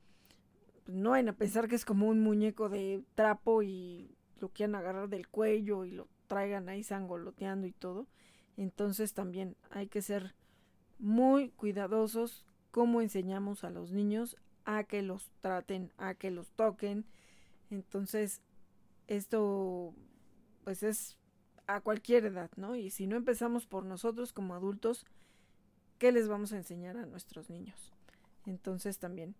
no vayan a pensar que es como un muñeco de trapo y lo quieran agarrar del cuello y lo traigan ahí sangoloteando y todo. Entonces también hay que ser muy cuidadosos como enseñamos a los niños a que los traten, a que los toquen. Entonces, esto pues es a cualquier edad, ¿no? Y si no empezamos por nosotros como adultos, ¿qué les vamos a enseñar a nuestros niños? Entonces también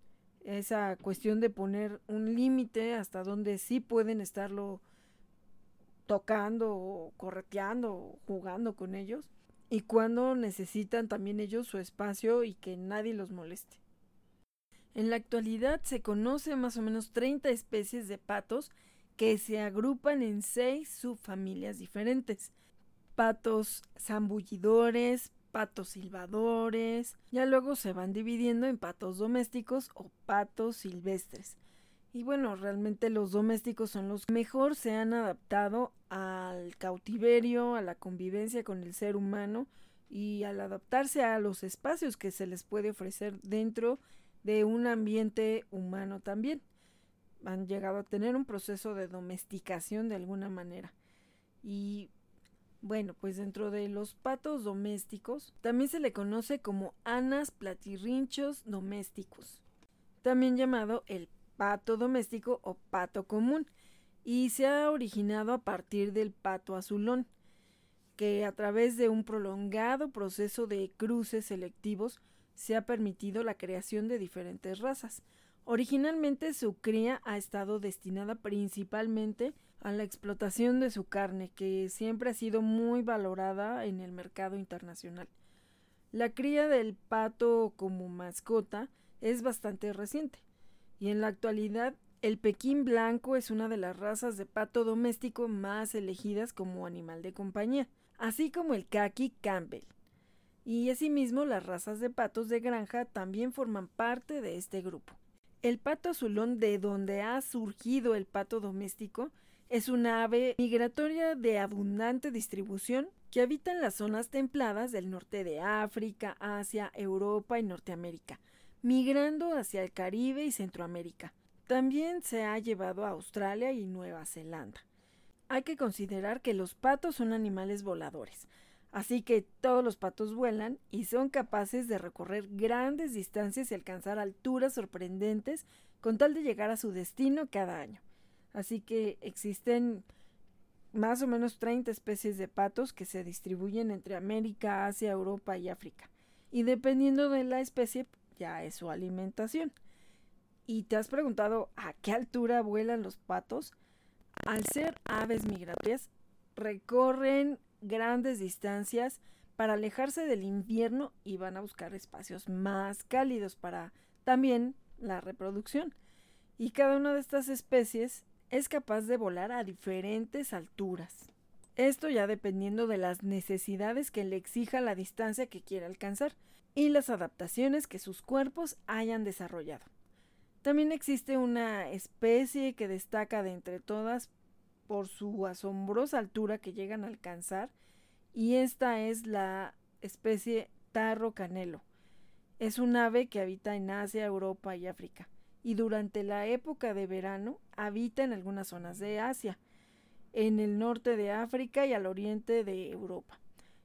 esa cuestión de poner un límite hasta donde sí pueden estarlo tocando o correteando o jugando con ellos y cuando necesitan también ellos su espacio y que nadie los moleste. En la actualidad se conoce más o menos 30 especies de patos que se agrupan en seis subfamilias diferentes. Patos zambullidores, patos silbadores, ya luego se van dividiendo en patos domésticos o patos silvestres. Y bueno, realmente los domésticos son los que mejor se han adaptado al cautiverio, a la convivencia con el ser humano y al adaptarse a los espacios que se les puede ofrecer dentro de un ambiente humano también. Han llegado a tener un proceso de domesticación de alguna manera. Y bueno, pues dentro de los patos domésticos también se le conoce como anas platirrinchos domésticos, también llamado el pato doméstico o pato común, y se ha originado a partir del pato azulón, que a través de un prolongado proceso de cruces selectivos se ha permitido la creación de diferentes razas. Originalmente su cría ha estado destinada principalmente a la explotación de su carne, que siempre ha sido muy valorada en el mercado internacional. La cría del pato como mascota es bastante reciente y en la actualidad el Pekín blanco es una de las razas de pato doméstico más elegidas como animal de compañía, así como el Kaki Campbell. Y asimismo las razas de patos de granja también forman parte de este grupo. El pato azulón de donde ha surgido el pato doméstico es una ave migratoria de abundante distribución que habita en las zonas templadas del norte de África, Asia, Europa y Norteamérica, migrando hacia el Caribe y Centroamérica. También se ha llevado a Australia y Nueva Zelanda. Hay que considerar que los patos son animales voladores, así que todos los patos vuelan y son capaces de recorrer grandes distancias y alcanzar alturas sorprendentes con tal de llegar a su destino cada año. Así que existen más o menos 30 especies de patos que se distribuyen entre América, Asia, Europa y África. Y dependiendo de la especie, ya es su alimentación. ¿Y te has preguntado a qué altura vuelan los patos? Al ser aves migratorias, recorren grandes distancias para alejarse del invierno y van a buscar espacios más cálidos para también la reproducción. Y cada una de estas especies es capaz de volar a diferentes alturas. Esto ya dependiendo de las necesidades que le exija la distancia que quiera alcanzar y las adaptaciones que sus cuerpos hayan desarrollado. También existe una especie que destaca de entre todas por su asombrosa altura que llegan a alcanzar y esta es la especie tarro canelo. Es un ave que habita en Asia, Europa y África y durante la época de verano habita en algunas zonas de Asia, en el norte de África y al oriente de Europa.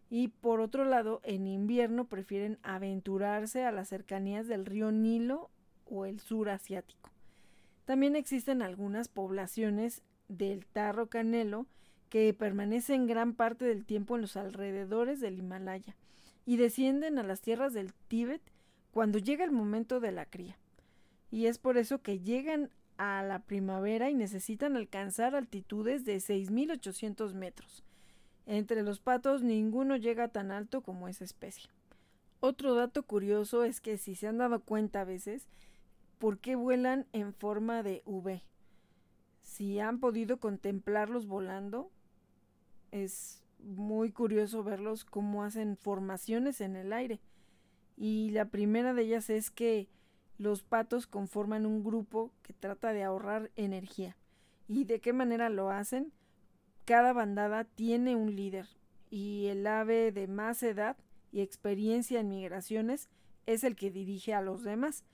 Y por otro lado, en invierno prefieren aventurarse a las cercanías del río Nilo o el sur asiático. También existen algunas poblaciones del tarro canelo que permanecen gran parte del tiempo en los alrededores del Himalaya y descienden a las tierras del Tíbet cuando llega el momento de la cría y es por eso que llegan a la primavera y necesitan alcanzar altitudes de 6.800 metros. Entre los patos ninguno llega tan alto como esa especie. Otro dato curioso es que si se han dado cuenta a veces, ¿por qué vuelan en forma de V? Si han podido contemplarlos volando, es muy curioso verlos cómo hacen formaciones en el aire. Y la primera de ellas es que los patos conforman un grupo que trata de ahorrar energía. ¿Y de qué manera lo hacen? Cada bandada tiene un líder y el ave de más edad y experiencia en migraciones es el que dirige a los demás.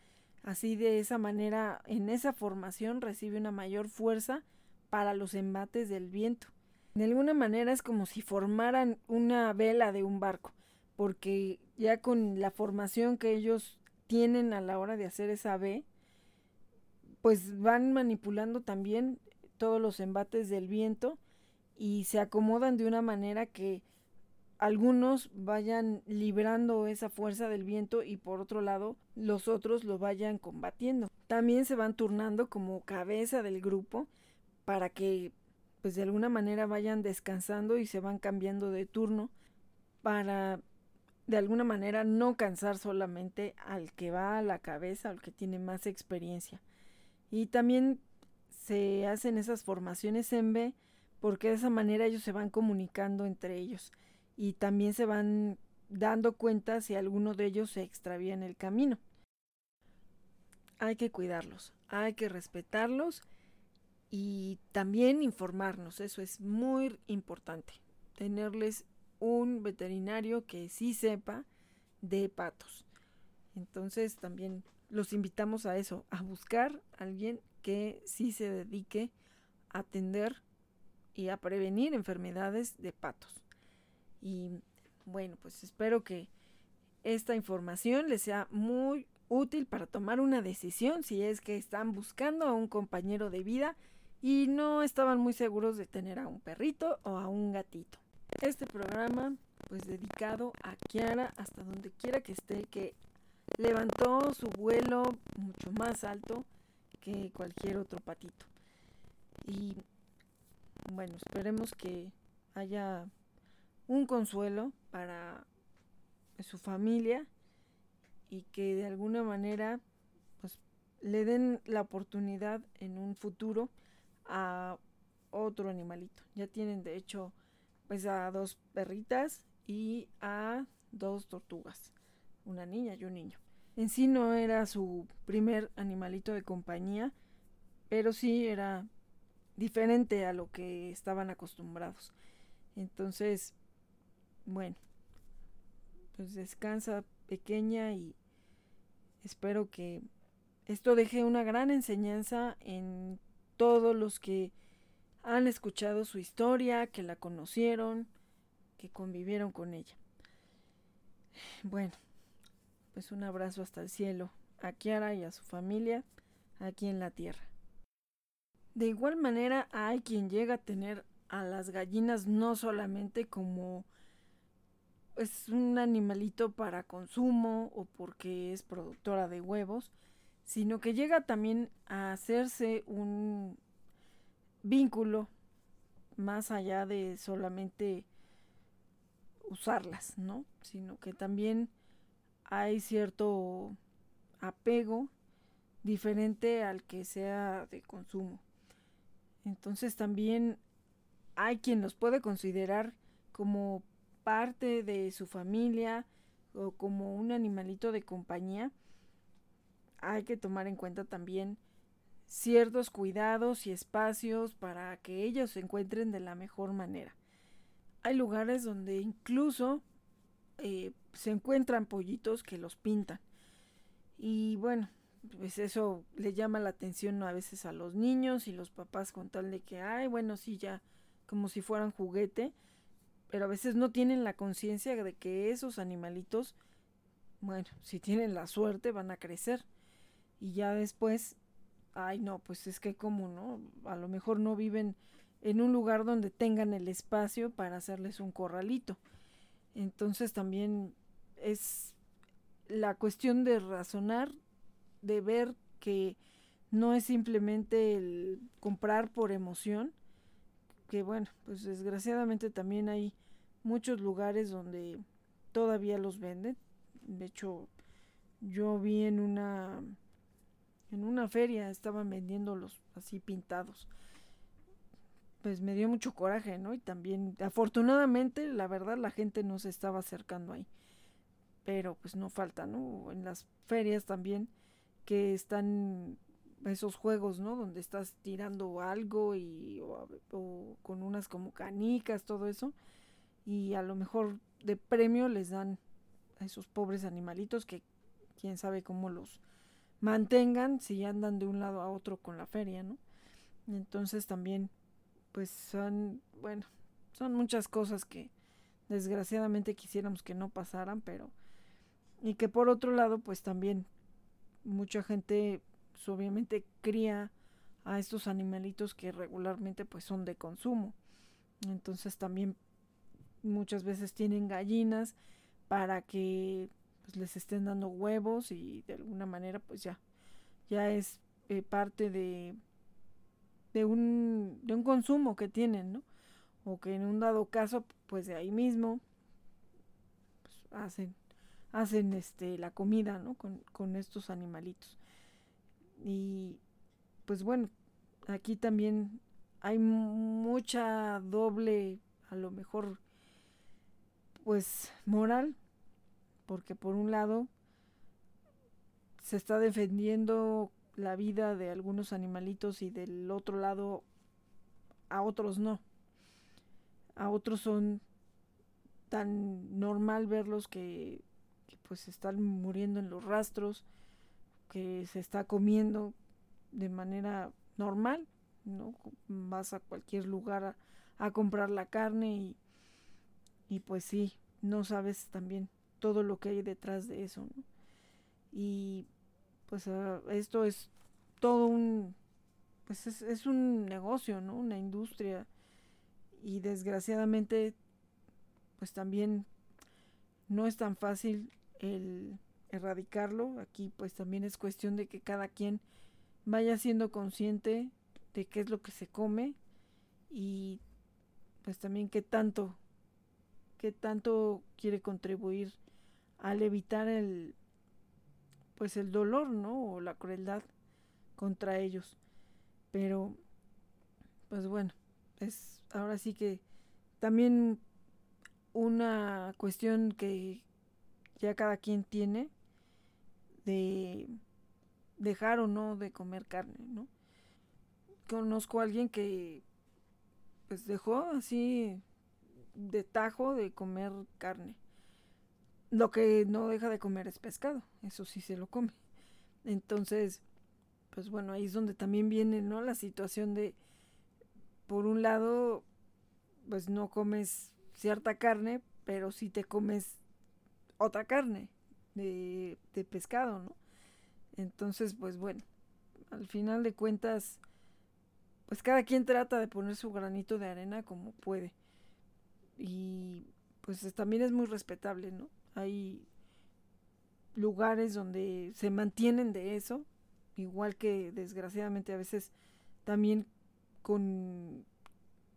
Así de esa manera, en esa formación recibe una mayor fuerza para los embates del viento. De alguna manera es como si formaran una vela de un barco, porque ya con la formación que ellos tienen a la hora de hacer esa V, pues van manipulando también todos los embates del viento y se acomodan de una manera que algunos vayan librando esa fuerza del viento y por otro lado los otros lo vayan combatiendo. También se van turnando como cabeza del grupo para que pues de alguna manera vayan descansando y se van cambiando de turno para de alguna manera no cansar solamente al que va a la cabeza, al que tiene más experiencia. Y también se hacen esas formaciones en B porque de esa manera ellos se van comunicando entre ellos y también se van dando cuenta si alguno de ellos se extravía en el camino. Hay que cuidarlos, hay que respetarlos y también informarnos, eso es muy importante, tenerles un veterinario que sí sepa de patos. Entonces también los invitamos a eso, a buscar a alguien que sí se dedique a atender y a prevenir enfermedades de patos. Y bueno, pues espero que esta información les sea muy útil para tomar una decisión si es que están buscando a un compañero de vida y no estaban muy seguros de tener a un perrito o a un gatito. Este programa pues dedicado a Kiara hasta donde quiera que esté que levantó su vuelo mucho más alto que cualquier otro patito. Y bueno, esperemos que haya un consuelo para su familia y que de alguna manera pues le den la oportunidad en un futuro a otro animalito. Ya tienen de hecho pues a dos perritas y a dos tortugas, una niña y un niño. En sí no era su primer animalito de compañía, pero sí era diferente a lo que estaban acostumbrados. Entonces, bueno, pues descansa pequeña y espero que esto deje una gran enseñanza en todos los que han escuchado su historia, que la conocieron, que convivieron con ella. Bueno, pues un abrazo hasta el cielo a Kiara y a su familia aquí en la tierra. De igual manera hay quien llega a tener a las gallinas no solamente como es un animalito para consumo o porque es productora de huevos, sino que llega también a hacerse un vínculo más allá de solamente usarlas, ¿no? Sino que también hay cierto apego diferente al que sea de consumo. Entonces también hay quien los puede considerar como parte de su familia o como un animalito de compañía, hay que tomar en cuenta también ciertos cuidados y espacios para que ellos se encuentren de la mejor manera. Hay lugares donde incluso eh, se encuentran pollitos que los pintan. Y bueno, pues eso le llama la atención a veces a los niños y los papás con tal de que, ay, bueno, sí, ya, como si fueran juguete pero a veces no tienen la conciencia de que esos animalitos, bueno, si tienen la suerte van a crecer y ya después, ay no, pues es que como no, a lo mejor no viven en un lugar donde tengan el espacio para hacerles un corralito. Entonces también es la cuestión de razonar, de ver que no es simplemente el comprar por emoción, que bueno, pues desgraciadamente también hay muchos lugares donde todavía los venden. De hecho, yo vi en una en una feria estaban vendiéndolos así pintados. pues me dio mucho coraje, ¿no? Y también, afortunadamente, la verdad, la gente no se estaba acercando ahí. Pero pues no falta, ¿no? En las ferias también, que están esos juegos, ¿no? Donde estás tirando algo y o, con unas como canicas, todo eso. Y a lo mejor de premio les dan a esos pobres animalitos que quién sabe cómo los mantengan si andan de un lado a otro con la feria, ¿no? Entonces también pues son, bueno, son muchas cosas que desgraciadamente quisiéramos que no pasaran, pero y que por otro lado, pues también mucha gente pues, obviamente cría a estos animalitos que regularmente pues son de consumo. Entonces también muchas veces tienen gallinas para que pues, les estén dando huevos y de alguna manera pues ya ya es eh, parte de de un, de un consumo que tienen, ¿no? O que en un dado caso, pues de ahí mismo pues, hacen, hacen este, la comida, ¿no? Con, con estos animalitos. Y pues bueno, aquí también hay mucha doble, a lo mejor, pues moral, porque por un lado se está defendiendo la vida de algunos animalitos y del otro lado a otros no. A otros son tan normal verlos que, pues están muriendo en los rastros, que se está comiendo de manera normal, ¿no? Vas a cualquier lugar a, comprar la carne y, y pues sí, no sabes también todo lo que hay detrás de eso, ¿no? Y pues uh, esto es todo un, pues es, es, un negocio, ¿no? Una industria. Y desgraciadamente, pues también no es tan fácil el erradicarlo. Aquí pues también es cuestión de que cada quien vaya siendo consciente de qué es lo que se come y pues también qué tanto, qué tanto quiere contribuir al evitar el, pues el dolor, ¿no? O la crueldad contra ellos. Pero, pues bueno, es ahora sí que también una cuestión que ya cada quien tiene de dejar o no de comer carne, ¿no? Conozco a alguien que pues dejó así de tajo de comer carne. Lo que no deja de comer es pescado, eso sí se lo come. Entonces, pues bueno, ahí es donde también viene, ¿no? La situación de, por un lado, pues no comes cierta carne, pero sí te comes otra carne de, pescado, ¿no? Entonces, pues bueno, al final de cuentas, pues cada quien trata de poner su granito de arena como puede. Y pues también es muy respetable, ¿no? Hay lugares donde se mantienen de eso, igual que desgraciadamente a veces también con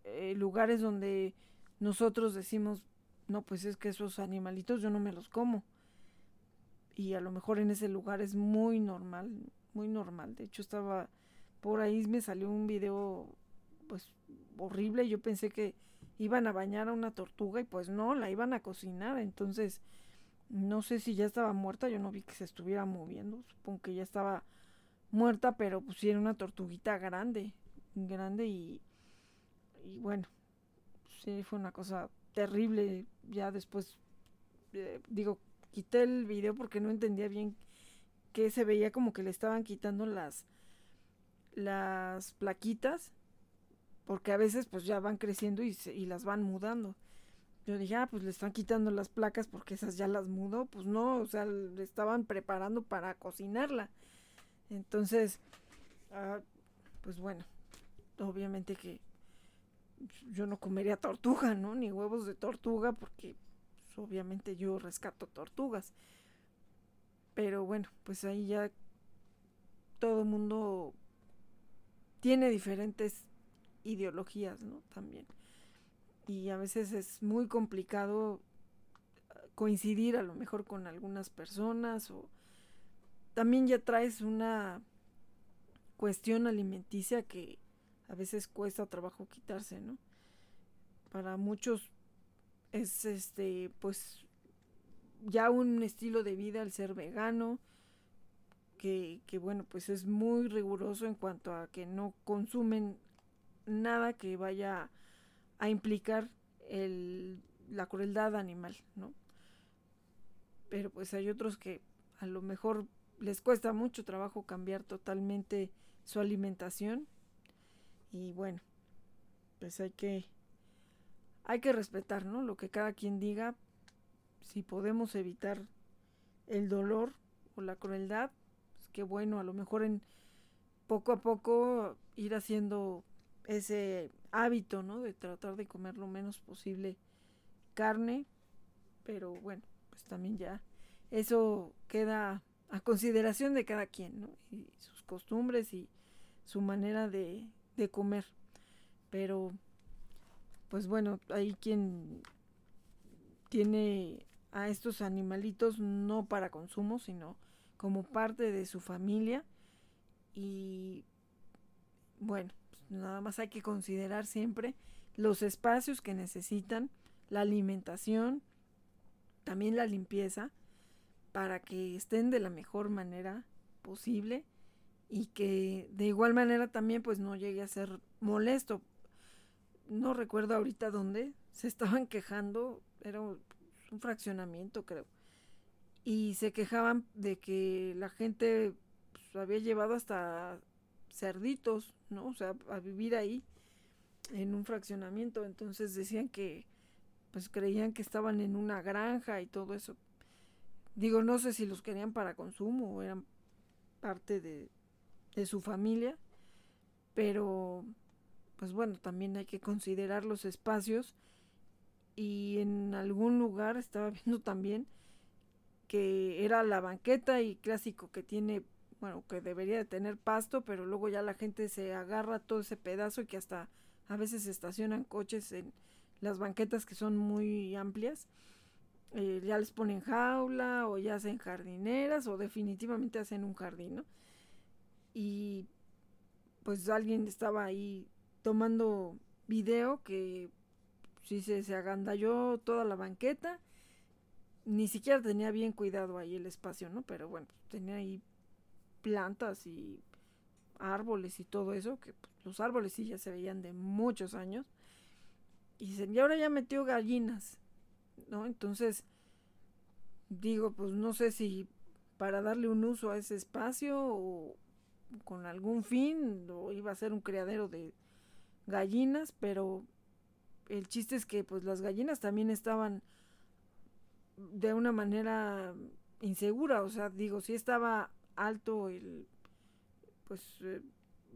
eh, lugares donde nosotros decimos, no, pues es que esos animalitos yo no me los como. Y a lo mejor en ese lugar es muy normal, muy normal. De hecho estaba por ahí me salió un video pues horrible. Yo pensé que iban a bañar a una tortuga y pues no, la iban a cocinar. Entonces no sé si ya estaba muerta, yo no vi que se estuviera moviendo, supongo que ya estaba muerta, pero pues era una tortuguita grande, grande y, y bueno, sí fue una cosa terrible. Ya después, eh, digo, quité el video porque no entendía bien que se veía como que le estaban quitando las las plaquitas porque a veces pues ya van creciendo y, y las van mudando yo dije, ah, pues le están quitando las placas porque esas ya las mudó. Pues no, o sea, le estaban preparando para cocinarla. Entonces, ah, pues bueno, obviamente que yo no comería tortuga, ¿no? Ni huevos de tortuga porque pues, obviamente yo rescato tortugas. Pero bueno, pues ahí ya todo mundo tiene diferentes ideologías, ¿no? También y a veces es muy complicado ah, coincidir a lo mejor con algunas personas o también ya traes una cuestión alimenticia que a veces cuesta trabajo quitarse, ¿no? Para muchos es este, pues ya un estilo de vida el ser vegano, que, que, bueno, pues es muy riguroso en cuanto a que no consumen nada que vaya a implicar el, la crueldad animal, ¿no? Pero pues hay otros que a lo mejor les cuesta mucho trabajo cambiar totalmente su alimentación y bueno, pues hay que hay que respetar, ¿no? Lo que cada quien diga, si podemos evitar el dolor o la crueldad, pues qué bueno, a lo mejor en poco a poco ir haciendo ese hábito, ¿no? De tratar de comer lo menos posible carne, pero bueno, pues también ya eso queda a consideración de cada quien, ¿no? Y sus costumbres y su manera de comer. Pero, pues bueno, hay quien tiene a estos animalitos no para consumo, sino como parte de su familia. Y bueno, Nada más hay que considerar siempre los espacios que necesitan, la alimentación, también la limpieza, para que estén de la mejor manera posible y que de igual manera también pues no llegue a ser molesto. No recuerdo ahorita dónde se estaban quejando, era un fraccionamiento creo, y se quejaban de que la gente pues, había llevado hasta cerditos, ¿no? O sea, a vivir ahí en un fraccionamiento. Entonces decían que, pues creían que estaban en una granja y todo eso. Digo, no sé si los querían para consumo o eran parte de, de su familia, pero pues bueno, también hay que considerar los espacios y en algún lugar estaba viendo también que era la banqueta y clásico que tiene bueno, que debería de tener pasto, pero luego ya la gente se agarra todo ese pedazo y que hasta a veces estacionan coches en las banquetas que son muy amplias. Eh, ya les ponen jaula o ya hacen jardineras o definitivamente hacen un jardín, ¿no? Y pues alguien estaba ahí tomando video que sí se, se agandalló toda la banqueta. Ni siquiera tenía bien cuidado ahí el espacio, ¿no? Pero bueno, tenía ahí plantas y árboles y todo eso, que pues, los árboles sí ya se veían de muchos años. Y dicen, y ahora ya metió gallinas, ¿no? Entonces, digo, pues no sé si para darle un uso a ese espacio o con algún fin, o iba a ser un criadero de gallinas, pero el chiste es que pues las gallinas también estaban de una manera insegura, o sea, digo, si estaba alto el pues eh,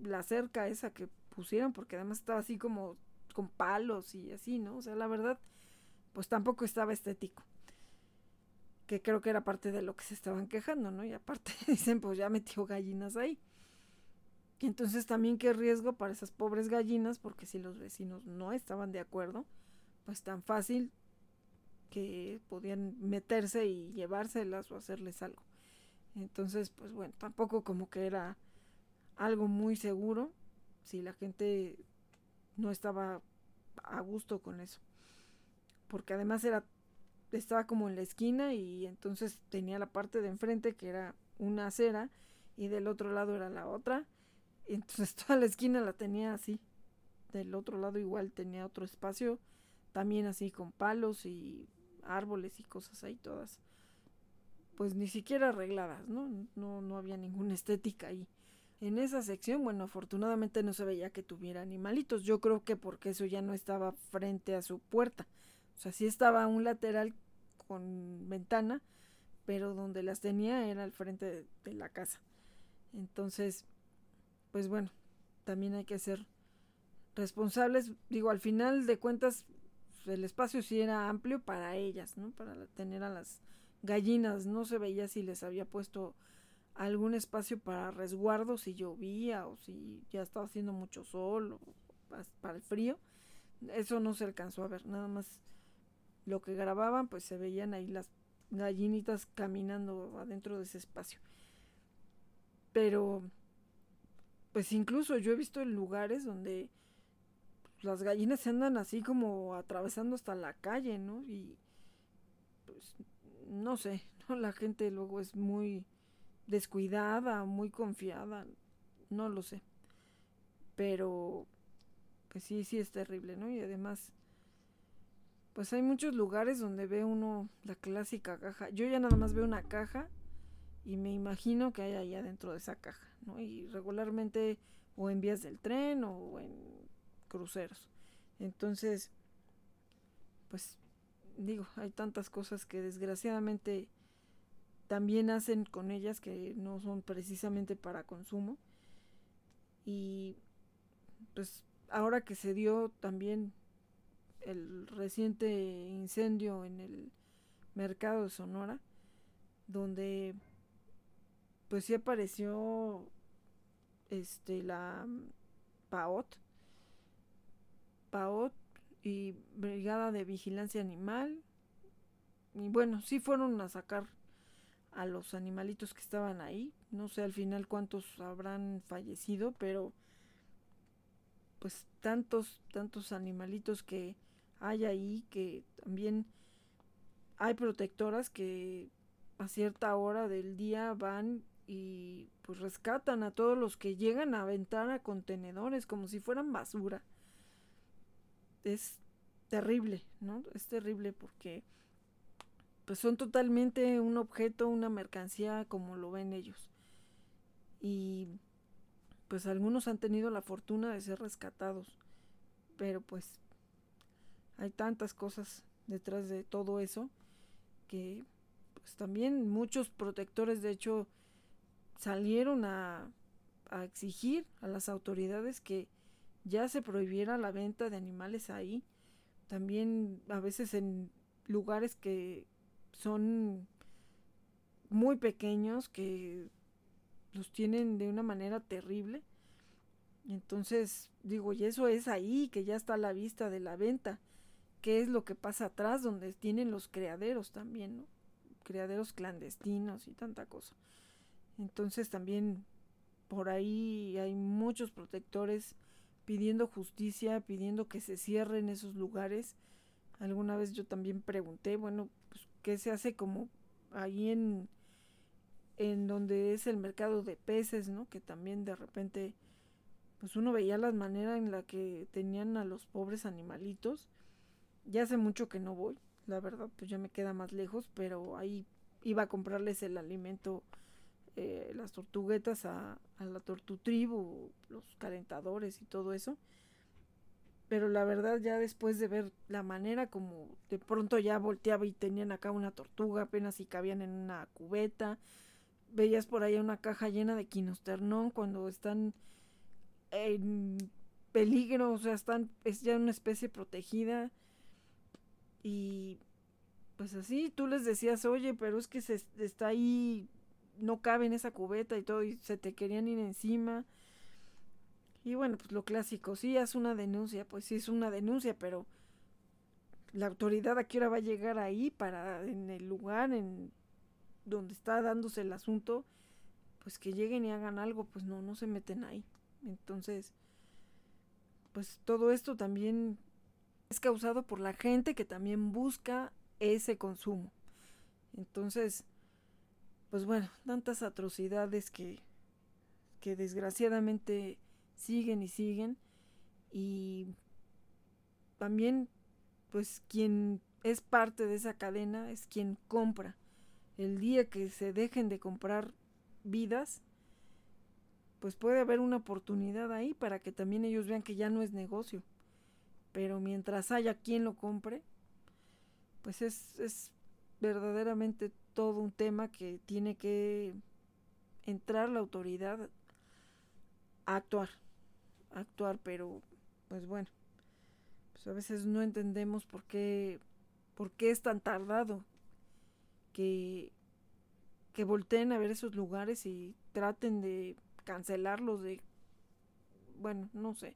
la cerca esa que pusieron porque además estaba así como con palos y así, ¿no? O sea, la verdad pues tampoco estaba estético. Que creo que era parte de lo que se estaban quejando, ¿no? Y aparte dicen, pues ya metió gallinas ahí. Y entonces también qué riesgo para esas pobres gallinas, porque si los vecinos no estaban de acuerdo, pues tan fácil que podían meterse y llevárselas o hacerles algo. Entonces, pues bueno, tampoco como que era algo muy seguro si la gente no estaba a gusto con eso. Porque además era estaba como en la esquina y entonces tenía la parte de enfrente que era una acera y del otro lado era la otra. Entonces toda la esquina la tenía así. Del otro lado igual tenía otro espacio, también así con palos y árboles y cosas ahí todas pues ni siquiera arregladas, ¿no? No, no había ninguna estética ahí. En esa sección, bueno, afortunadamente no se veía que tuviera animalitos. Yo creo que porque eso ya no estaba frente a su puerta. O sea, sí estaba un lateral con ventana, pero donde las tenía era al frente de, la casa. Entonces, pues bueno, también hay que ser responsables. Digo, al final de cuentas, el espacio sí era amplio para ellas, ¿no? Para tener a las gallinas. No se veía si les había puesto algún espacio para resguardo si llovía o si ya estaba haciendo mucho sol para el frío. Eso no se alcanzó a ver, nada más lo que grababan pues se veían ahí las gallinitas caminando adentro de ese espacio. Pero pues incluso yo he visto en lugares donde las gallinas se andan así como atravesando hasta la calle, ¿no? Y pues no sé, ¿no? La gente luego es muy descuidada, muy confiada, no lo sé. Pero pues sí, sí es terrible, ¿no? Y además pues hay muchos lugares donde ve uno la clásica caja. Yo ya nada más veo una caja y me imagino que hay allá dentro de esa caja, ¿no? Y regularmente o en vías del tren o en cruceros. Entonces, pues digo, hay tantas cosas que desgraciadamente también hacen con ellas que no son precisamente para consumo. Y pues ahora que se dio también el reciente incendio en el mercado de Sonora, donde pues sí apareció este la PAOT, PAOT y Brigada de Vigilancia Animal. Y bueno, sí fueron a sacar a los animalitos que estaban ahí. No sé al final cuántos habrán fallecido, pero pues tantos, tantos animalitos que hay ahí que también hay protectoras que a cierta hora del día van y pues rescatan a todos los que llegan a aventar a contenedores como si fueran basura. Es terrible, ¿no? Es terrible porque pues son totalmente un objeto, una mercancía como lo ven ellos. Y pues algunos han tenido la fortuna de ser rescatados, pero pues hay tantas cosas detrás de todo eso que pues también muchos protectores de hecho salieron a, exigir a las autoridades que ya se prohibiera la venta de animales ahí también a veces en lugares que son muy pequeños que los tienen de una manera terrible entonces digo y eso es ahí que ya está a la vista de la venta qué es lo que pasa atrás donde tienen los criaderos también, ¿no? Criaderos clandestinos y tanta cosa. Entonces también por ahí hay muchos protectores pidiendo justicia, pidiendo que se cierren esos lugares. Alguna vez yo también pregunté, bueno, pues, ¿qué se hace como ahí en, en donde es el mercado de peces, ¿no? Que también de repente, pues uno veía las maneras en la que tenían a los pobres animalitos ya hace mucho que no voy, la verdad, pues ya me queda más lejos, pero ahí iba a comprarles el alimento, eh, las tortuguetas a, a la tortutribu, los calentadores y todo eso. Pero la verdad ya después de ver la manera como de pronto ya volteaba y tenían acá una tortuga apenas si cabían en una cubeta, veías por ahí una caja llena de quinosternón cuando están en peligro, o sea, están, es ya una especie protegida y pues así, tú les decías, oye, pero es que se está ahí, no cabe en esa cubeta y todo, y se te querían ir encima. Y bueno, pues lo clásico, sí, haz una denuncia, pues sí es una denuncia, pero la autoridad a qué hora va a llegar ahí para en el lugar en donde está dándose el asunto, pues que lleguen y hagan algo, pues no, no se meten ahí. Entonces, pues todo esto también es causado por la gente que también busca ese consumo. Entonces, pues bueno, tantas atrocidades que, que desgraciadamente siguen y siguen. Y también, pues quien es parte de esa cadena es quien compra. El día que se dejen de comprar vidas, pues puede haber una oportunidad ahí para que también ellos vean que ya no es negocio pero mientras haya quien lo compre, pues es, es verdaderamente todo un tema que tiene que entrar la autoridad a actuar, actuar, pero pues bueno, pues a veces no entendemos por qué, por qué es tan tardado que, que volteen a ver esos lugares y traten de cancelarlos, de, bueno, no sé.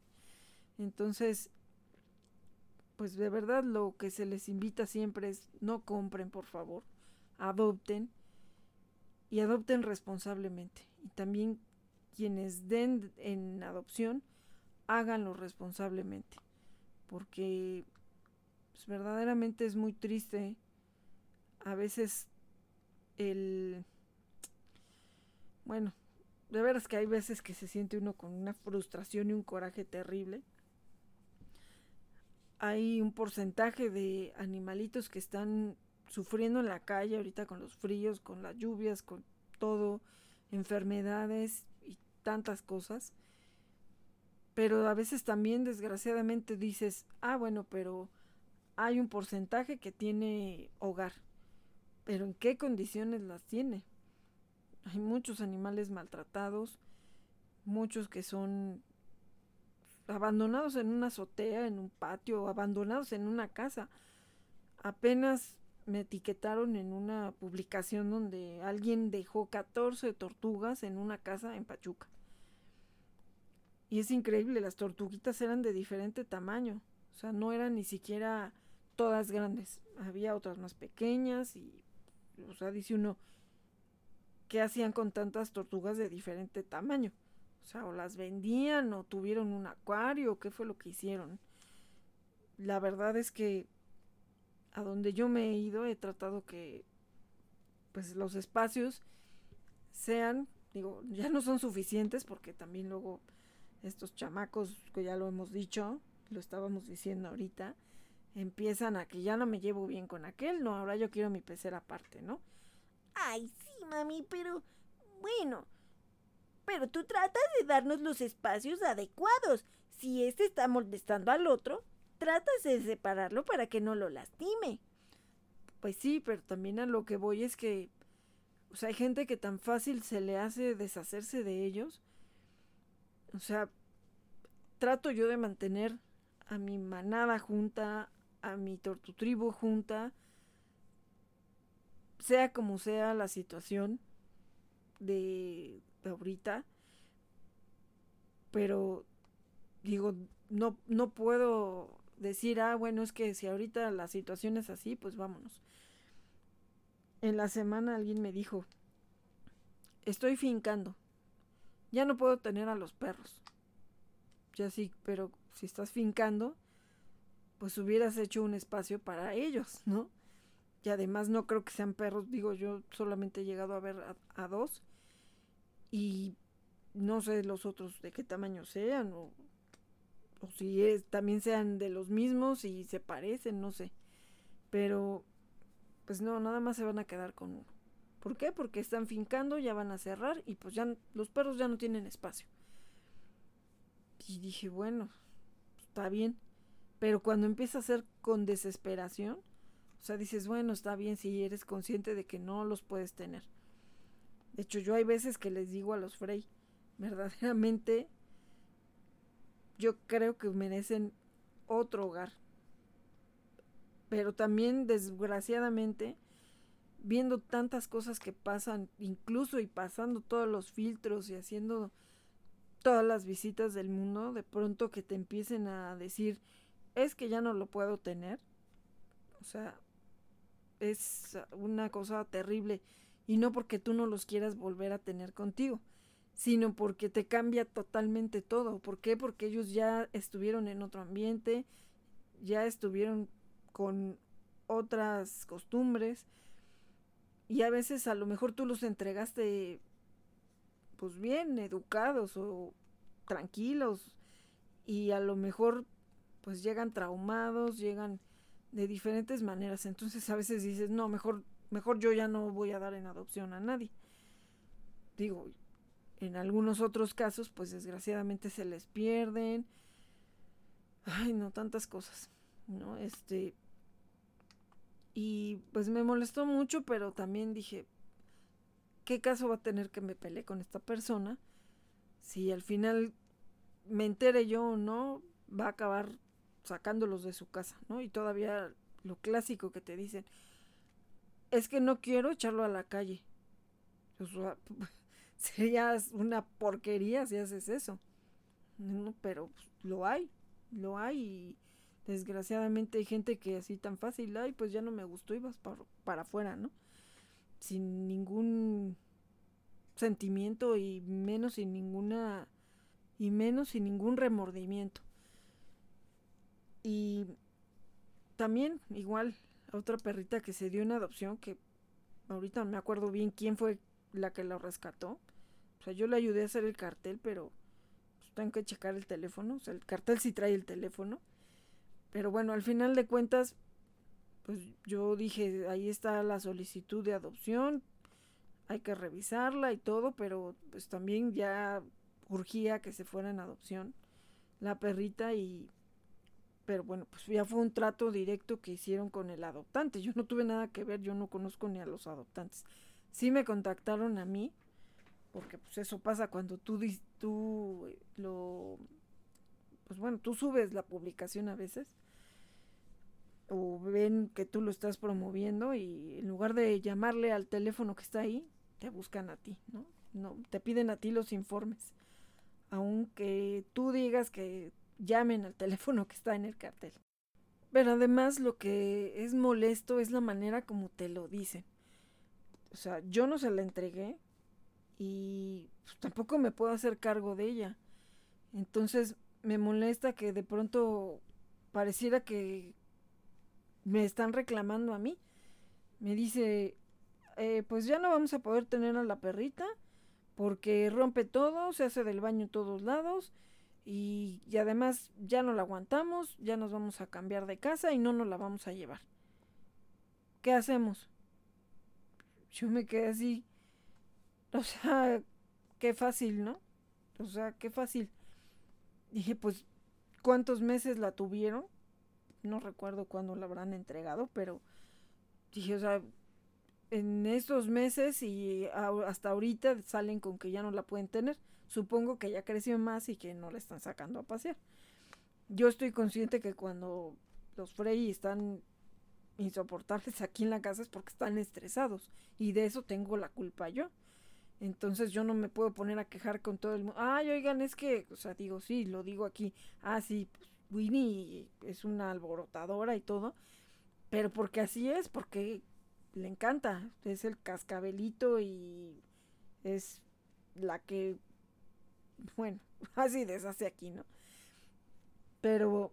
Entonces, pues de verdad lo que se les invita siempre es no compren, por favor, adopten y adopten responsablemente. Y también quienes den en adopción háganlo responsablemente, porque pues, verdaderamente es muy triste a veces el bueno, de veras que hay veces que se siente uno con una frustración y un coraje terrible. Hay un porcentaje de animalitos que están sufriendo en la calle ahorita con los fríos, con las lluvias, con todo, enfermedades y tantas cosas. Pero a veces también desgraciadamente dices, ah, bueno, pero hay un porcentaje que tiene hogar. Pero ¿en qué condiciones las tiene? Hay muchos animales maltratados, muchos que son abandonados en una azotea, en un patio, abandonados en una casa. Apenas me etiquetaron en una publicación donde alguien dejó 14 tortugas en una casa en Pachuca. Y es increíble, las tortuguitas eran de diferente tamaño. O sea, no eran ni siquiera todas grandes. Había otras más pequeñas y, o sea, dice uno, ¿qué hacían con tantas tortugas de diferente tamaño? O sea, o las vendían o tuvieron un acuario, ¿qué fue lo que hicieron? La verdad es que a donde yo me he ido he tratado que pues los espacios sean, digo, ya no son suficientes porque también luego estos chamacos, que ya lo hemos dicho, lo estábamos diciendo ahorita, empiezan a que ya no me llevo bien con aquel, no, ahora yo quiero mi pecera aparte, ¿no? Ay, sí, mami, pero bueno, pero tú tratas de darnos los espacios adecuados. Si este está molestando al otro, tratas de separarlo para que no lo lastime. Pues sí, pero también a lo que voy es que, o sea, hay gente que tan fácil se le hace deshacerse de ellos. O sea, trato yo de mantener a mi manada junta, a mi tortutribu junta, sea como sea la situación de, ahorita, pero digo, no, no puedo decir, ah, bueno, es que si ahorita la situación es así, pues vámonos. En la semana alguien me dijo, estoy fincando, ya no puedo tener a los perros. Ya sí, pero si estás fincando, pues hubieras hecho un espacio para ellos, ¿no? Y además no creo que sean perros, digo, yo solamente he llegado a ver a, dos y no sé los otros de qué tamaño sean o, o si es, también sean de los mismos y se parecen, no sé. Pero pues no, nada más se van a quedar con uno. ¿Por qué? Porque están fincando, ya van a cerrar y pues ya los perros ya no tienen espacio. Y dije, bueno, está bien. Pero cuando empieza a ser con desesperación, o sea, dices, bueno, está bien si eres consciente de que no los puedes tener. De hecho, yo hay veces que les digo a los Frey, verdaderamente, yo creo que merecen otro hogar. Pero también, desgraciadamente, viendo tantas cosas que pasan, incluso y pasando todos los filtros y haciendo todas las visitas del mundo, de pronto que te empiecen a decir, es que ya no lo puedo tener. O sea, es una cosa terrible. Y no porque tú no los quieras volver a tener contigo, sino porque te cambia totalmente todo. ¿Por qué? Porque ellos ya estuvieron en otro ambiente, ya estuvieron con otras costumbres. Y a veces a lo mejor tú los entregaste pues bien, educados o tranquilos. Y a lo mejor pues llegan traumados, llegan de diferentes maneras. Entonces a veces dices, no, mejor, mejor yo ya no voy a dar en adopción a nadie. Digo, en algunos otros casos, pues desgraciadamente se les pierden. Ay, no, tantas cosas, ¿no? Este. Y pues me molestó mucho, pero también dije, ¿qué caso va a tener que me peleé con esta persona? Si al final me entere yo o no, va a acabar sacándolos de su casa, ¿no? Y todavía lo clásico que te dicen, es que no quiero echarlo a la calle. sería una porquería si haces eso. pero pues, lo hay, lo hay y desgraciadamente hay gente que así tan fácil, ay, pues ya no me gustó y vas para, para afuera, ¿no? Sin ningún sentimiento y menos sin ninguna y menos sin ningún remordimiento. Y también igual otra perrita que se dio en adopción que ahorita no me acuerdo bien quién fue la que la rescató. O sea, yo le ayudé a hacer el cartel, pero pues, tengo que checar el teléfono. O sea, el cartel sí trae el teléfono. Pero bueno, al final de cuentas, pues yo dije, ahí está la solicitud de adopción, hay que revisarla y todo, pero pues también ya urgía que se fuera en adopción la perrita y pero bueno, pues ya fue un trato directo que hicieron con el adoptante. Yo no tuve nada que ver, yo no conozco ni a los adoptantes. Sí me contactaron a mí, porque pues eso pasa cuando tú, tú eh, lo, pues bueno, tú subes la publicación a veces, o ven que tú lo estás promoviendo y en lugar de llamarle al teléfono que está ahí, te buscan a ti, ¿no? No, te piden a ti los informes. Aunque tú digas que llamen al teléfono que está en el cartel. Pero además lo que es molesto es la manera como te lo dicen. O sea, yo no se la entregué y pues, tampoco me puedo hacer cargo de ella. Entonces me molesta que de pronto pareciera que me están reclamando a mí. Me dice, eh, pues ya no vamos a poder tener a la perrita porque rompe todo, se hace del baño en todos lados y, y, además ya no la aguantamos, ya nos vamos a cambiar de casa y no nos la vamos a llevar. ¿Qué hacemos? Yo me quedé así. O sea, qué fácil, ¿no? O sea, qué fácil. Dije, pues, ¿cuántos meses la tuvieron? No recuerdo cuándo la habrán entregado, pero dije, o sea, en esos meses y hasta ahorita salen con que ya no la pueden tener. Supongo que ya creció más y que no la están sacando a pasear. Yo estoy consciente que cuando los Frey están insoportables aquí en la casa es porque están estresados y de eso tengo la culpa yo. Entonces yo no me puedo poner a quejar con todo el mundo. Ay, oigan, es que, o sea, digo, sí, lo digo aquí. Ah, sí, pues Winnie es una alborotadora y todo. Pero porque así es, porque le encanta. Es el cascabelito y es la que, bueno, así deshace aquí, ¿no? Pero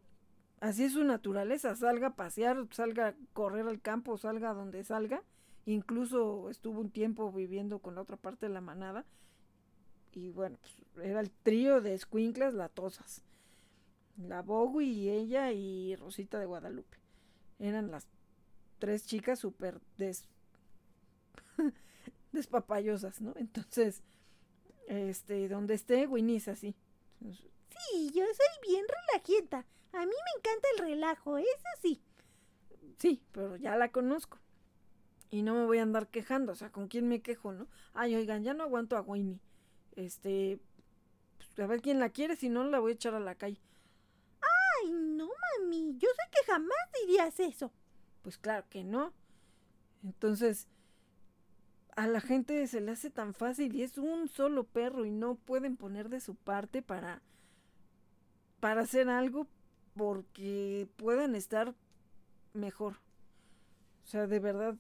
así es su naturaleza. Salga a pasear, salga a correr al campo, salga donde salga. Incluso estuvo un tiempo viviendo con la otra parte de la manada. Y bueno, pues, era el trío de escuinclas latosas. La Bogu y ella y Rosita de Guadalupe. Eran las tres chicas súper des... despapayosas, ¿no? Entonces, este, donde esté, Winnie es así. Sí, yo soy bien relajienta. A mí me encanta el relajo, eso sí. Sí, pero ya la conozco. Y no me voy a andar quejando, o sea, ¿con quién me quejo, no? Ay, oigan, ya no aguanto a Winnie. Este, pues, a ver quién la quiere, si no la voy a echar a la calle. Ay, no, mami, yo sé que jamás dirías eso. Pues claro que no. Entonces, a la gente se le hace tan fácil y es un solo perro y no pueden poner de su parte para para hacer algo porque puedan estar mejor. O sea, de verdad,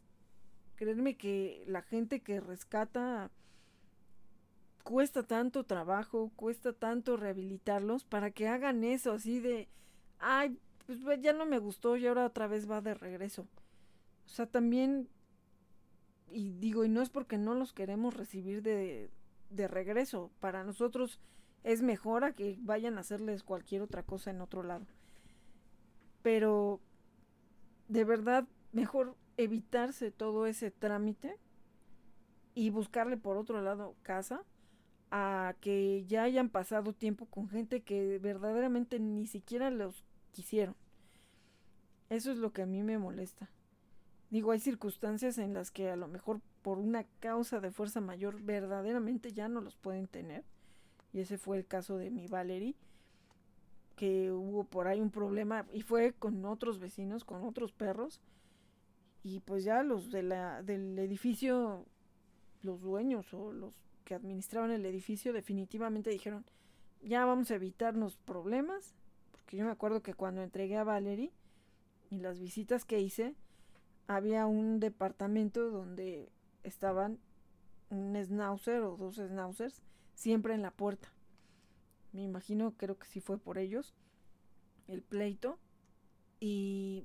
créanme que la gente que rescata cuesta tanto trabajo, cuesta tanto rehabilitarlos para que hagan eso así de, ay, pues ya no me gustó y ahora otra vez va de regreso. O sea, también, y digo, y no es porque no los queremos recibir de, de regreso, para nosotros es mejor a que vayan a hacerles cualquier otra cosa en otro lado. Pero, de verdad, mejor evitarse todo ese trámite y buscarle por otro lado casa a que ya hayan pasado tiempo con gente que verdaderamente ni siquiera los quisieron. Eso es lo que a mí me molesta. Digo, hay circunstancias en las que a lo mejor por una causa de fuerza mayor verdaderamente ya no los pueden tener. Y ese fue el caso de mi Valerie, que hubo por ahí un problema y fue con otros vecinos, con otros perros. Y pues ya los de la, del edificio, los dueños o los que administraban el edificio definitivamente dijeron, ya vamos a evitarnos problemas, que yo me acuerdo que cuando entregué a Valerie y las visitas que hice, había un departamento donde estaban un schnauzer o dos schnauzers siempre en la puerta. Me imagino, creo que sí fue por ellos el pleito. Y,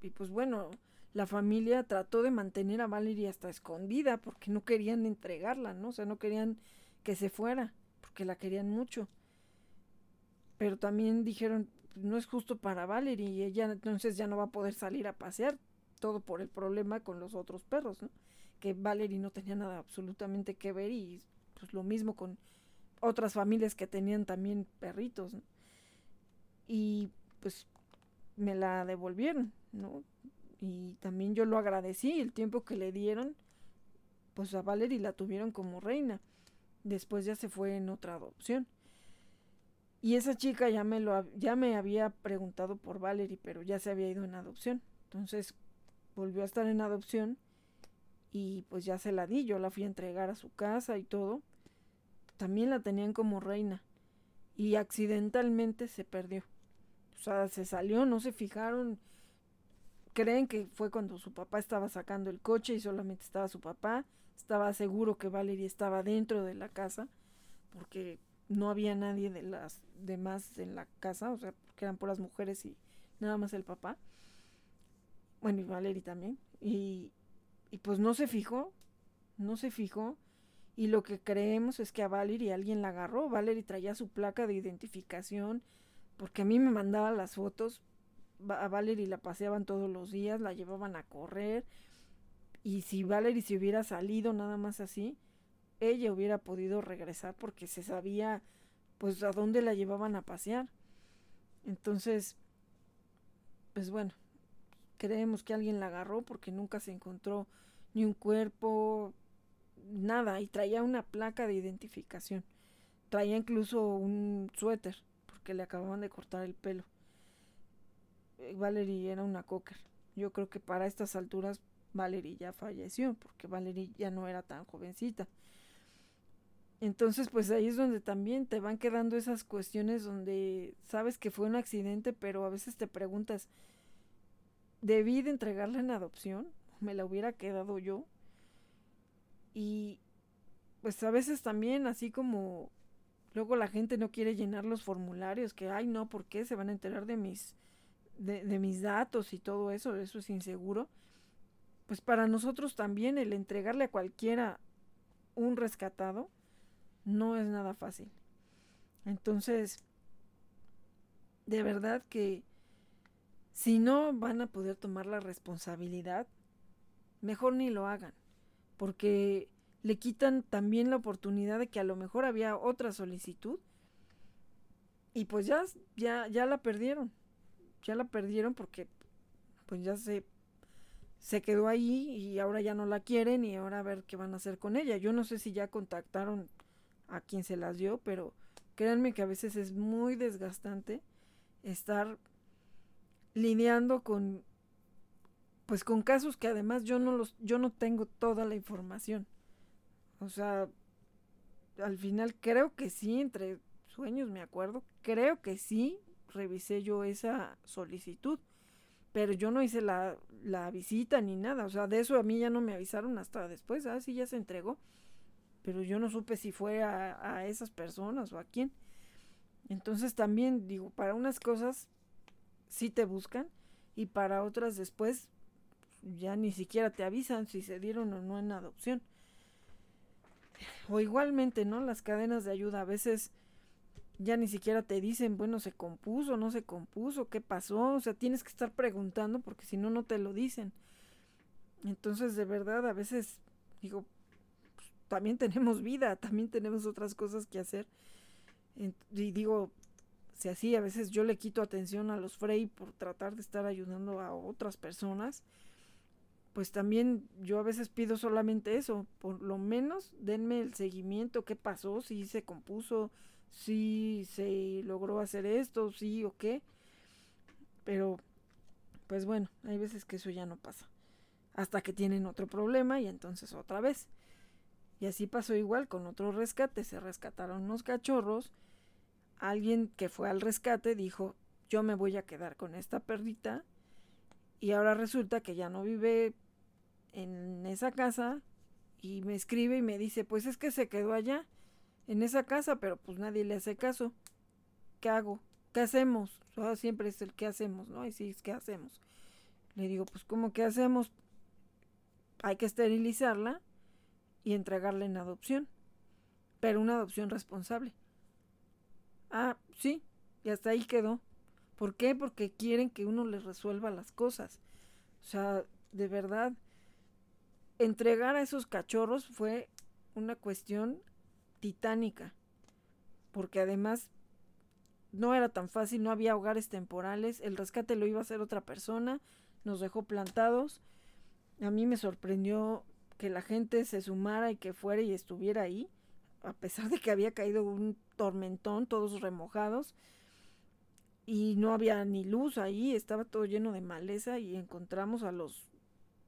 y pues bueno, la familia trató de mantener a Valerie hasta escondida porque no querían entregarla, ¿no? O sea, no querían que se fuera porque la querían mucho. Pero también dijeron, no es justo para Valerie y ella entonces ya no va a poder salir a pasear, todo por el problema con los otros perros, ¿no? Que Valerie no tenía nada absolutamente que ver y pues lo mismo con otras familias que tenían también perritos, ¿no? Y pues me la devolvieron, ¿no? Y también yo lo agradecí, el tiempo que le dieron, pues a Valerie la tuvieron como reina. Después ya se fue en otra adopción. Y esa chica ya me, lo, ya me había preguntado por Valerie, pero ya se había ido en adopción. Entonces volvió a estar en adopción y pues ya se la di. Yo la fui a entregar a su casa y todo. También la tenían como reina y accidentalmente se perdió. O sea, se salió, no se fijaron. Creen que fue cuando su papá estaba sacando el coche y solamente estaba su papá. Estaba seguro que Valerie estaba dentro de la casa porque no había nadie de las demás en la casa, o sea, que eran puras mujeres y nada más el papá. Bueno, y Valerie también. Y, y pues no se fijó, no se fijó. Y lo que creemos es que a Valerie alguien la agarró. Valerie traía su placa de identificación, porque a mí me mandaba las fotos. A Valerie la paseaban todos los días, la llevaban a correr. Y si Valerie se hubiera salido nada más así, ella hubiera podido regresar porque se sabía pues a dónde la llevaban a pasear. Entonces, pues bueno, creemos que alguien la agarró porque nunca se encontró ni un cuerpo, nada, y traía una placa de identificación. Traía incluso un suéter porque le acababan de cortar el pelo. Eh, Valerie era una cocker. Yo creo que para estas alturas Valerie ya falleció porque Valerie ya no era tan jovencita. Entonces, pues ahí es donde también te van quedando esas cuestiones donde sabes que fue un accidente, pero a veces te preguntas, ¿debí de entregarla en adopción? ¿Me la hubiera quedado yo? Y pues a veces también, así como luego la gente no quiere llenar los formularios, que, ay, no, ¿por qué? Se van a enterar de mis, de, mis datos y todo eso, eso es inseguro. Pues para nosotros también el entregarle a cualquiera un rescatado, no es nada fácil. Entonces, de verdad que si no van a poder tomar la responsabilidad, mejor ni lo hagan, porque le quitan también la oportunidad de que a lo mejor había otra solicitud y pues ya, ya, ya la perdieron, ya la perdieron porque pues ya se, se quedó ahí y ahora ya no la quieren y ahora a ver qué van a hacer con ella. Yo no sé si ya contactaron a quien se las dio, pero créanme que a veces es muy desgastante estar lidiando con pues con casos que además yo no los yo no tengo toda la información. O sea, al final creo que sí entre sueños me acuerdo, creo que sí revisé yo esa solicitud, pero yo no hice la, la visita ni nada, o sea, de eso a mí ya no me avisaron hasta después, ah, sí ya se entregó pero yo no supe si fue a, esas personas o a quién. Entonces también digo, para unas cosas sí te buscan y para otras después ya ni siquiera te avisan si se dieron o no en adopción. O igualmente, ¿no? Las cadenas de ayuda a veces ya ni siquiera te dicen, bueno, se compuso, no se compuso, qué pasó, o sea, tienes que estar preguntando porque si no, no te lo dicen. Entonces, de verdad, a veces digo, también tenemos vida, también tenemos otras cosas que hacer. Y digo, si así a veces yo le quito atención a los Frey por tratar de estar ayudando a otras personas, pues también yo a veces pido solamente eso, por lo menos denme el seguimiento, qué pasó, si se compuso, si se logró hacer esto, sí o qué. Pero, pues bueno, hay veces que eso ya no pasa. Hasta que tienen otro problema y entonces otra vez. Y así pasó igual con otro rescate, se rescataron unos cachorros, alguien que fue al rescate dijo, yo me voy a quedar con esta perrita y ahora resulta que ya no vive en esa casa y me escribe y me dice, pues es que se quedó allá, en esa casa, pero pues nadie le hace caso. ¿Qué hago? ¿Qué hacemos? siempre es el qué hacemos, ¿no? Y sí, es qué hacemos. Le digo, pues ¿cómo qué hacemos? Hay que esterilizarla y entregarla en adopción, pero una adopción responsable. Ah, sí, y hasta ahí quedó. ¿Por qué? Porque quieren que uno les resuelva las cosas. O sea, de verdad, entregar a esos cachorros fue una cuestión titánica, porque además no era tan fácil, no había hogares temporales, el rescate lo iba a hacer otra persona, nos dejó plantados. A mí me sorprendió que la gente se sumara y que fuera y estuviera ahí, a pesar de que había caído un tormentón, todos remojados, y no había ni luz ahí, estaba todo lleno de maleza y encontramos a los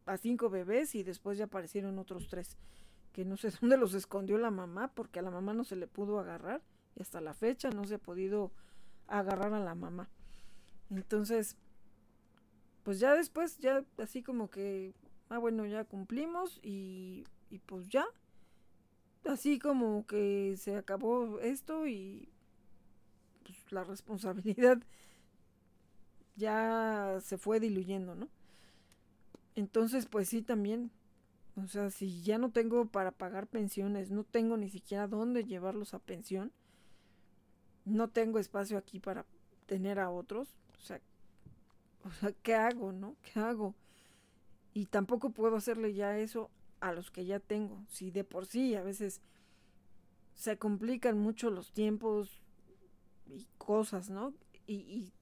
a cinco bebés y después ya aparecieron otros tres que no sé dónde los escondió la mamá porque a la mamá no se le pudo agarrar y hasta la fecha no se ha podido agarrar a la mamá. Entonces, pues ya después, ya así como que, ah, bueno, ya cumplimos y, y pues ya, así como que se acabó esto y pues, la responsabilidad ya se fue diluyendo, ¿no? Entonces, pues sí, también, o sea, si ya no tengo para pagar pensiones, no tengo ni siquiera dónde llevarlos a pensión, no tengo espacio aquí para tener a otros, o sea, ¿qué hago, no? ¿Qué hago? Y tampoco puedo hacerle ya eso a los que ya tengo. Si de por sí a veces se complican mucho los tiempos y cosas, ¿no? Y, y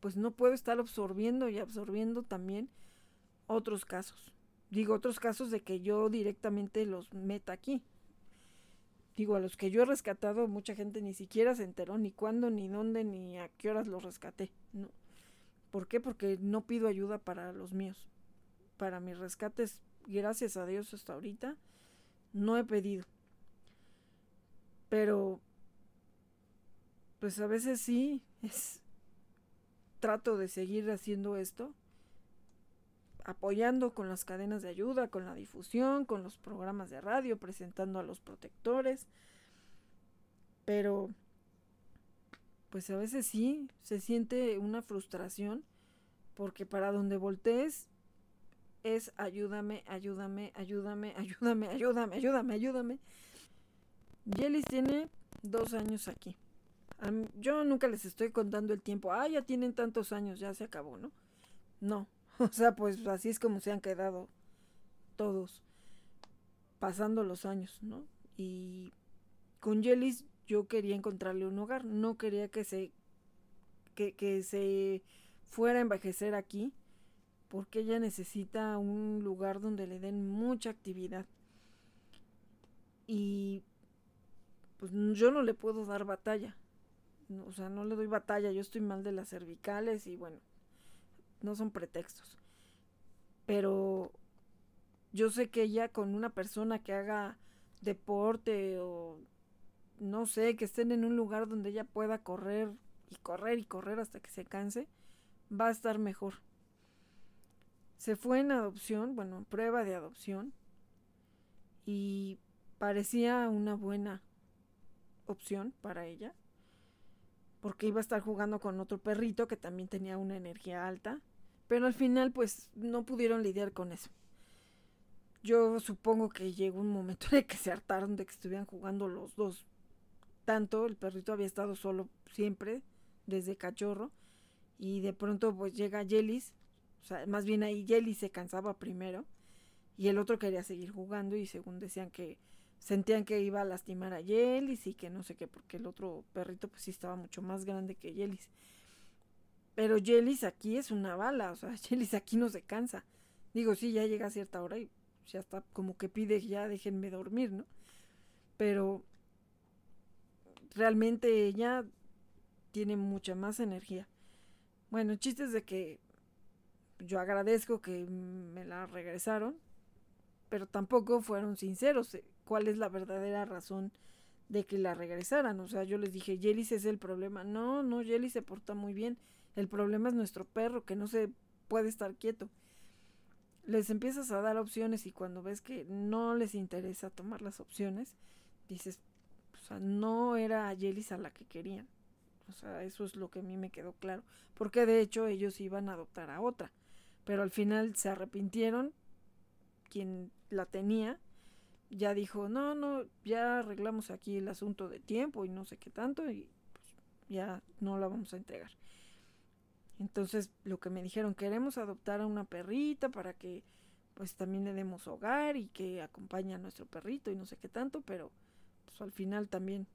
pues no puedo estar absorbiendo y absorbiendo también otros casos. Digo, otros casos de que yo directamente los meta aquí. Digo, a los que yo he rescatado, mucha gente ni siquiera se enteró ni cuándo, ni dónde, ni a qué horas los rescaté. No. ¿Por qué? Porque no pido ayuda para los míos. Para mis rescates, gracias a Dios hasta ahorita, no he pedido. Pero, pues a veces sí, es, trato de seguir haciendo esto apoyando con las cadenas de ayuda, con la difusión, con los programas de radio, presentando a los protectores. Pero, pues a veces sí, se siente una frustración, porque para donde voltees es ayúdame, ayúdame, ayúdame, ayúdame, ayúdame, ayúdame, ayúdame. Yelis tiene dos años aquí. Yo nunca les estoy contando el tiempo. Ah, ya tienen tantos años, ya se acabó, ¿no? No, O sea, pues así es como se han quedado todos pasando los años, ¿no? Y con Yelis yo quería encontrarle un hogar, no quería que se que, que se fuera a envejecer aquí, porque ella necesita un lugar donde le den mucha actividad. Y pues yo no le puedo dar batalla. O sea, no le doy batalla, yo estoy mal de las cervicales y bueno, no son pretextos. Pero yo sé que ella con una persona que haga deporte o no sé, que estén en un lugar donde ella pueda correr y correr y correr hasta que se canse, va a estar mejor. Se fue en adopción, bueno, en prueba de adopción, y parecía una buena opción para ella, porque iba a estar jugando con otro perrito que también tenía una energía alta pero al final, pues, no pudieron lidiar con eso. Yo supongo que llegó un momento en el que se hartaron de que estuvieran jugando los dos. Tanto, el perrito había estado solo siempre, desde cachorro. Y de pronto, pues, llega Yelis. O sea, más bien ahí Yelis se cansaba primero. Y el otro quería seguir jugando. Y según decían que sentían que iba a lastimar a Yelis y que no sé qué, porque el otro perrito, pues, sí estaba mucho más grande que Yelis. Pero Yelis aquí es una bala, o sea, Yelis aquí no se cansa. Digo, sí, ya llega a cierta hora y ya está como que pide ya déjenme dormir, ¿no? Pero realmente ella tiene mucha más energía. Bueno, chistes de que yo agradezco que me la regresaron, pero tampoco fueron sinceros. ¿Cuál es la verdadera razón de que la regresaran? O sea, yo les dije, Yelis es el problema. No, no, Yelis se porta muy bien. El problema es nuestro perro que no se puede estar quieto. les empiezas a dar opciones y cuando ves que no les interesa tomar las opciones, dices, o sea, no era a Yelis a la que querían. O sea, eso es lo que a mí me quedó claro. Porque de hecho ellos iban a adoptar a otra. Pero al final se arrepintieron. Quien la tenía ya dijo, no, no, ya arreglamos aquí el asunto de tiempo y no sé qué tanto y pues, ya no la vamos a entregar. Entonces lo que me dijeron, queremos adoptar a una perrita para que pues también le demos hogar y que acompañe a nuestro perrito y no sé qué tanto, pero pues al final también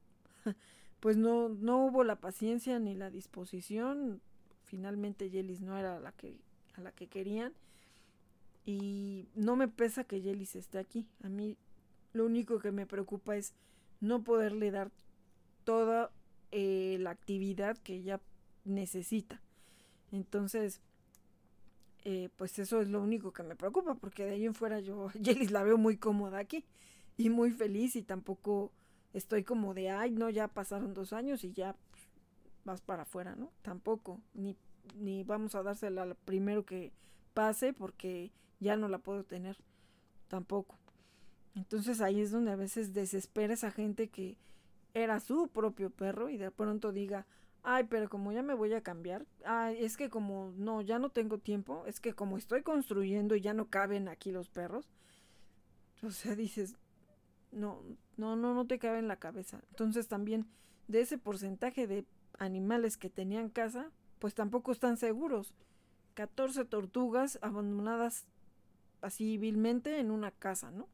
pues no, no hubo la paciencia ni la disposición. Finalmente Yelis no era la que, a la que querían. Y no me pesa que Yelis esté aquí. A mí lo único que me preocupa es no poderle dar toda eh, la actividad que ella necesita. Entonces, eh, pues eso es lo único que me preocupa, porque de ahí en fuera yo, Yelis la veo muy cómoda aquí y muy feliz y tampoco estoy como de, ay, no, ya pasaron dos años y ya vas para afuera, ¿no? Tampoco, ni, ni vamos a dársela al primero que pase porque ya no la puedo tener, tampoco. Entonces ahí es donde a veces desespera esa gente que era su propio perro y de pronto diga, ay, pero como ya me voy a cambiar, ay, es que como no, ya no tengo tiempo, es que como estoy construyendo y ya no caben aquí los perros, o sea, dices, no, no, no, no te cabe en la cabeza. Entonces también de ese porcentaje de animales que tenían casa, pues tampoco están seguros. 14 tortugas abandonadas así vilmente en una casa, ¿no?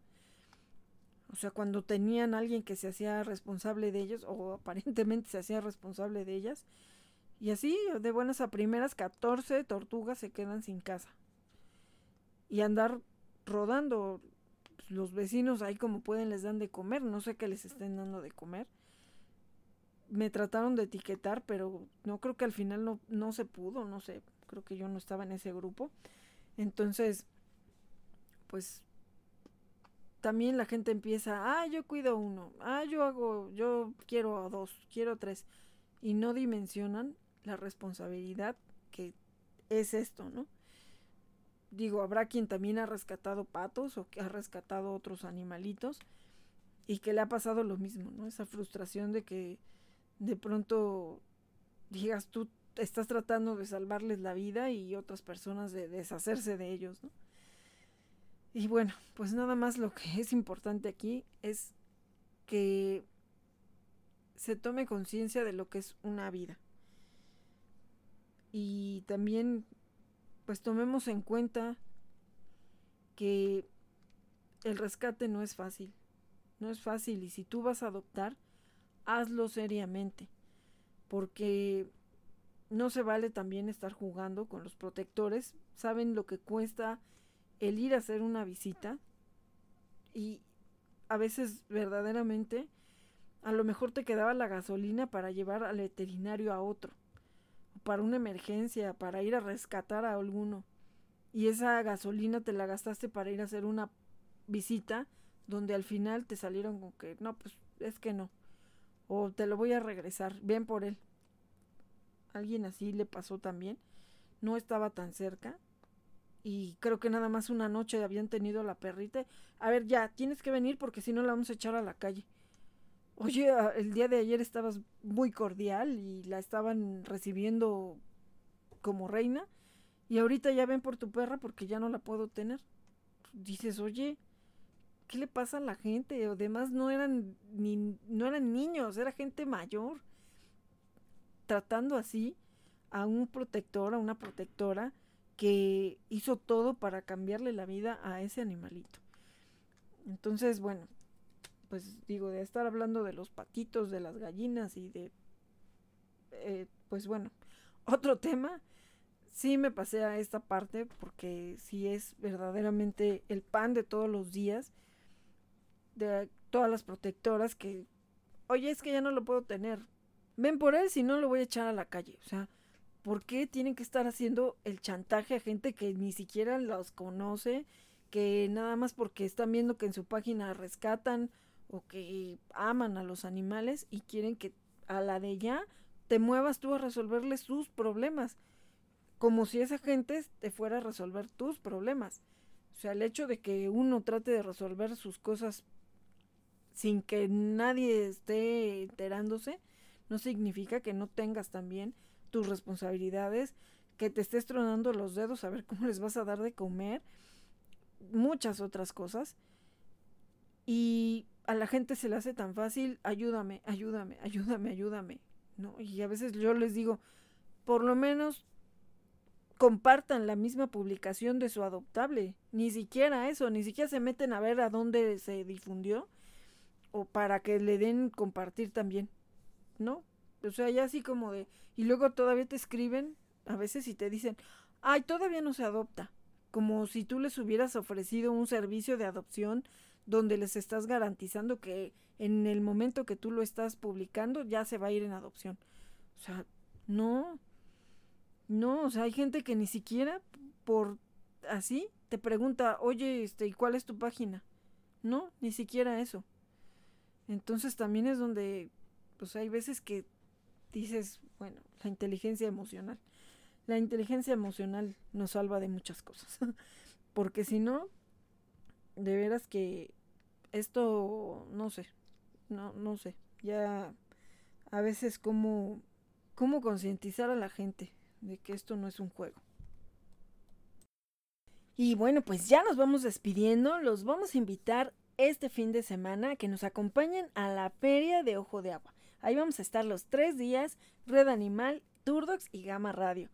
O sea, cuando tenían alguien que se hacía responsable de ellos, o aparentemente se hacía responsable de ellas, y así, de buenas a primeras, 14 tortugas se quedan sin casa. Y andar rodando los vecinos ahí como pueden les dan de comer, no sé qué les estén dando de comer. Me trataron de etiquetar, pero no creo que al final no, no se pudo, no sé, creo que yo no estaba en ese grupo. Entonces, pues también la gente empieza, ah, yo cuido uno, ah, yo hago, yo quiero dos, quiero tres, y no dimensionan la responsabilidad que es esto, ¿no? digo, habrá quien también ha rescatado patos o que ha rescatado otros animalitos y que le ha pasado lo mismo, ¿no? Esa frustración de que de pronto digas tú estás tratando de salvarles la vida y otras personas de deshacerse de ellos, ¿no? Y bueno, pues nada más lo que es importante aquí es que se tome conciencia de lo que es una vida. Y también pues tomemos en cuenta que el rescate no es fácil. No es fácil y si tú vas a adoptar, hazlo seriamente. Porque no se vale también estar jugando con los protectores. Saben lo que cuesta el ir a hacer una visita. Y a veces verdaderamente a lo mejor te quedaba la gasolina para llevar al veterinario a otro para una emergencia, para ir a rescatar a alguno. Y esa gasolina te la gastaste para ir a hacer una visita donde al final te salieron con que no, pues es que no. O te lo voy a regresar, ven por él. Alguien así le pasó también. No estaba tan cerca. Y creo que nada más una noche habían tenido la perrita. A ver, ya, tienes que venir porque si no la vamos a echar a la calle oye, el día de ayer estabas muy cordial y la estaban recibiendo como reina y ahorita ya ven por tu perra porque ya no la puedo tener. Dices, oye, ¿qué le pasa a la gente? Además no eran ni no eran niños, era gente mayor. Tratando así a un protector, a una protectora que hizo todo para cambiarle la vida a ese animalito. Entonces, bueno, pues digo, de estar hablando de los patitos, de las gallinas y de, eh, pues bueno, otro tema, sí me pasé a esta parte porque sí es verdaderamente el pan de todos los días, de todas las protectoras que, oye, es que ya no lo puedo tener, ven por él, si no lo voy a echar a la calle, o sea, ¿por qué tienen que estar haciendo el chantaje a gente que ni siquiera los conoce? que nada más porque están viendo que en su página rescatan o que aman a los animales y quieren que a la de ya te muevas tú a resolverles sus problemas, como si esa gente te fuera a resolver tus problemas. O sea, el hecho de que uno trate de resolver sus cosas sin que nadie esté enterándose, no significa que no tengas también tus responsabilidades, que te estés tronando los dedos a ver cómo les vas a dar de comer, muchas otras cosas. Y a la gente se le hace tan fácil, ayúdame, ayúdame, ayúdame, ayúdame. ¿no? Y a veces yo les digo, por lo menos compartan la misma publicación de su adoptable. Ni siquiera eso, ni siquiera se meten a ver a dónde se difundió o para que le den compartir también. ¿No? O sea, ya así como de... Y luego todavía te escriben a veces y te dicen, ay, todavía no se adopta. Como si tú les hubieras ofrecido un servicio de adopción donde les estás garantizando que en el momento que tú lo estás publicando ya se va a ir en adopción. O sea, no, no, o sea, hay gente que ni siquiera por así te pregunta, oye, este, ¿y cuál es tu página? No, ni siquiera eso. Entonces también es donde, pues hay veces que dices, bueno, la inteligencia emocional. La inteligencia emocional nos salva de muchas cosas. Porque si no, de veras que esto, no sé, no, no sé, ya a veces como, cómo concientizar a la gente de que esto no es un juego. Y bueno, pues ya nos vamos despidiendo, los vamos a invitar este fin de semana a que nos acompañen a la feria de Ojo de Agua. Ahí vamos a estar los tres días, Red Animal, Turdox y Gama Radio,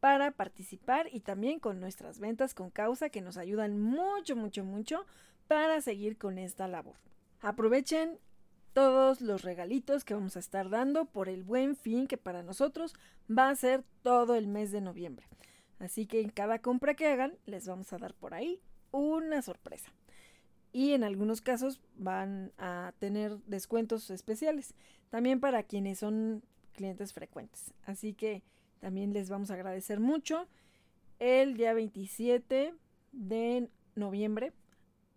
para participar y también con nuestras ventas con causa que nos ayudan mucho, mucho, mucho para seguir con esta labor. Aprovechen todos los regalitos que vamos a estar dando por el buen fin que para nosotros va a ser todo el mes de noviembre. Así que en cada compra que hagan les vamos a dar por ahí una sorpresa. Y en algunos casos van a tener descuentos especiales. También para quienes son clientes frecuentes. Así que también les vamos a agradecer mucho. El día 27 de noviembre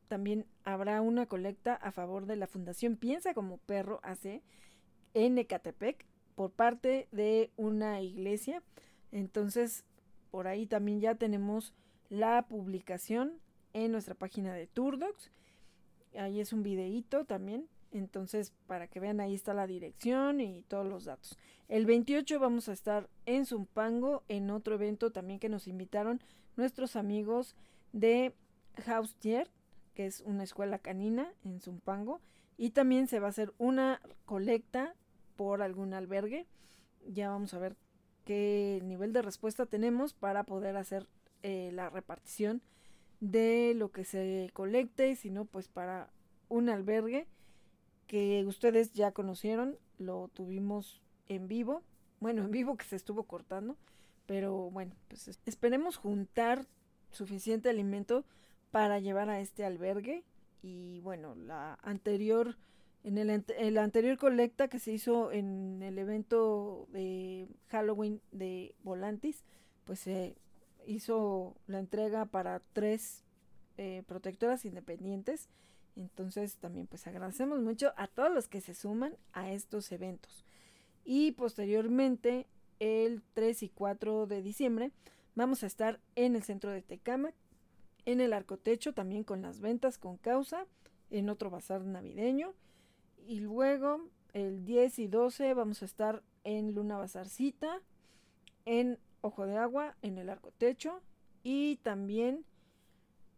también habrá una colecta a favor de la Fundación Piensa como Perro AC en Ecatepec por parte de una iglesia. Entonces, por ahí también ya tenemos la publicación en nuestra página de Turdocs. Ahí es un videíto también. Entonces, para que vean, ahí está la dirección y todos los datos. El 28 vamos a estar en Zumpango, en otro evento también que nos invitaron nuestros amigos de Haustier que es una escuela canina en Zumpango. Y también se va a hacer una colecta por algún albergue. Ya vamos a ver qué nivel de respuesta tenemos para poder hacer eh, la repartición de lo que se colecte, si no, pues para un albergue que ustedes ya conocieron, lo tuvimos en vivo, bueno, en vivo que se estuvo cortando, pero bueno, pues esperemos juntar suficiente alimento para llevar a este albergue y bueno, la anterior en el, anterior colecta que se hizo en el evento de Halloween de Volantis, pues se hizo la entrega para tres eh, protectoras independientes. Entonces también pues agradecemos mucho a todos los que se suman a estos eventos. Y posteriormente, el 3 y 4 de diciembre, vamos a estar en el centro de Tecama, en el arcotecho también con las ventas con causa, en otro bazar navideño. Y luego el 10 y 12 vamos a estar en Luna Bazarcita, en Ojo de Agua, en el arcotecho. Y también,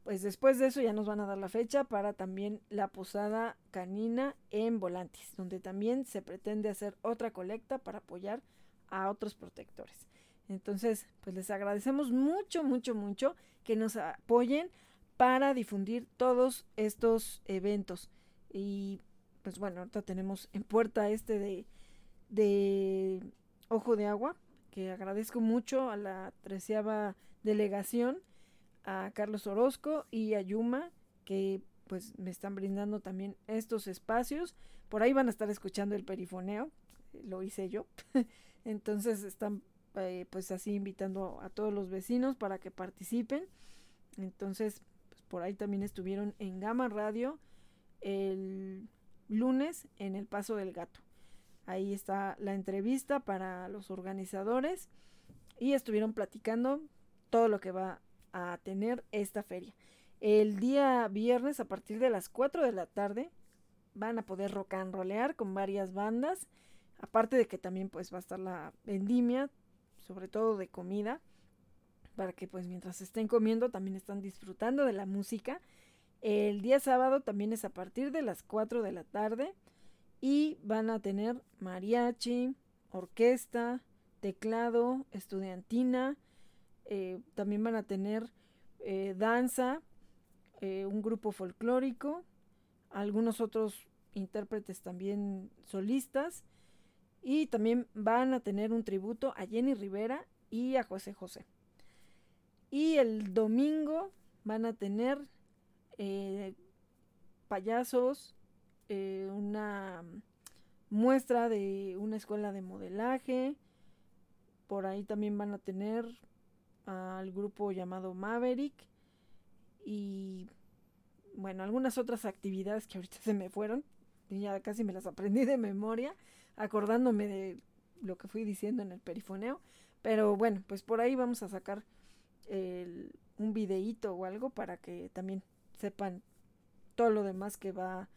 pues después de eso ya nos van a dar la fecha para también la posada canina en Volantis, donde también se pretende hacer otra colecta para apoyar a otros protectores. Entonces, pues les agradecemos mucho, mucho, mucho que nos apoyen para difundir todos estos eventos. Y pues bueno, ahorita tenemos en puerta este de, de Ojo de Agua, que agradezco mucho a la treceava delegación, a Carlos Orozco y a Yuma, que pues me están brindando también estos espacios. Por ahí van a estar escuchando el perifoneo, lo hice yo. Entonces están eh, pues así invitando a todos los vecinos para que participen. Entonces, pues por ahí también estuvieron en Gama Radio el lunes en el Paso del Gato. Ahí está la entrevista para los organizadores y estuvieron platicando todo lo que va a tener esta feria. El día viernes a partir de las 4 de la tarde van a poder rock and rollear con varias bandas. Aparte de que también pues va a estar la vendimia, sobre todo de comida, para que pues mientras estén comiendo también están disfrutando de la música. El día sábado también es a partir de las 4 de la tarde y van a tener mariachi, orquesta, teclado, estudiantina, eh, también van a tener eh, danza, eh, un grupo folclórico, algunos otros intérpretes también solistas y también van a tener un tributo a Jenny Rivera y a José José. Y el domingo van a tener payasos, una muestra de una escuela de modelaje, por ahí también van a tener al grupo llamado Maverick y bueno, algunas otras actividades que ahorita se me fueron, ya casi me las aprendí de memoria, acordándome de lo que fui diciendo en el perifoneo, pero bueno, pues por ahí vamos a sacar un videíto o algo para que también sepan todo lo demás que va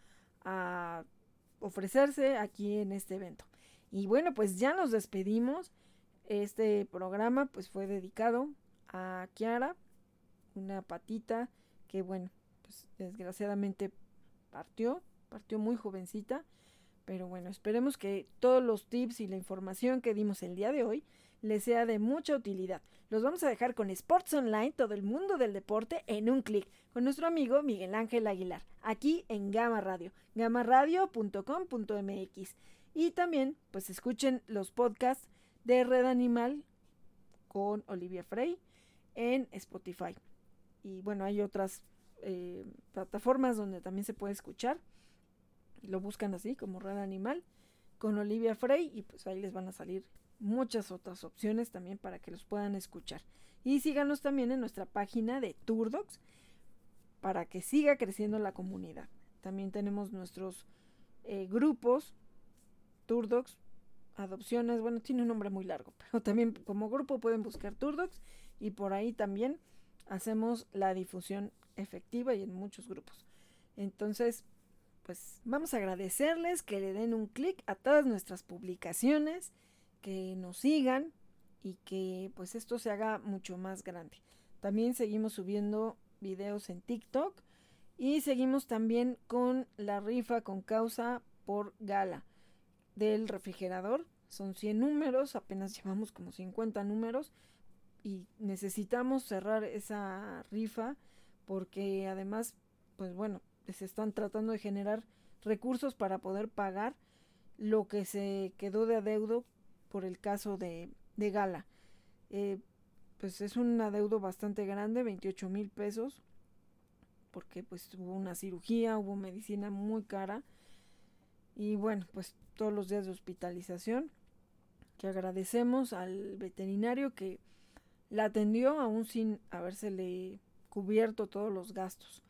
a ofrecerse aquí en este evento. Y bueno, pues ya nos despedimos. Este programa pues fue dedicado a Kiara, una patita que bueno, pues desgraciadamente partió, partió muy jovencita, pero bueno, esperemos que todos los tips y la información que dimos el día de hoy les sea de mucha utilidad. Los vamos a dejar con Sports Online, todo el mundo del deporte en un clic, con nuestro amigo Miguel Ángel Aguilar, aquí en Gama Radio, gamaradio.com.mx. Y también, pues escuchen los podcasts de Red Animal con Olivia Frey en Spotify. Y bueno, hay otras eh, plataformas donde también se puede escuchar. Lo buscan así como Red Animal con Olivia Frey y pues ahí les van a salir muchas otras opciones también para que los puedan escuchar. Y síganos también en nuestra página de Turdocs para que siga creciendo la comunidad. También tenemos nuestros eh, grupos Turdocs adopciones, bueno, tiene un nombre muy largo, pero también como grupo pueden buscar Turdocs y por ahí también hacemos la difusión efectiva y en muchos grupos. Entonces, pues vamos a agradecerles que le den un clic a todas nuestras publicaciones, que nos sigan y que pues esto se haga mucho más grande. También seguimos subiendo videos en TikTok y seguimos también con la rifa con causa por gala del refrigerador. Son 100 números, apenas llevamos como 50 números y necesitamos cerrar esa rifa porque además, pues bueno, se están tratando de generar recursos para poder pagar lo que se quedó de adeudo por el caso de, de Gala. Eh, pues es un adeudo bastante grande, 28 mil pesos, porque pues hubo una cirugía, hubo medicina muy cara y bueno, pues todos los días de hospitalización, que agradecemos al veterinario que la atendió aún sin habérsele cubierto todos los gastos.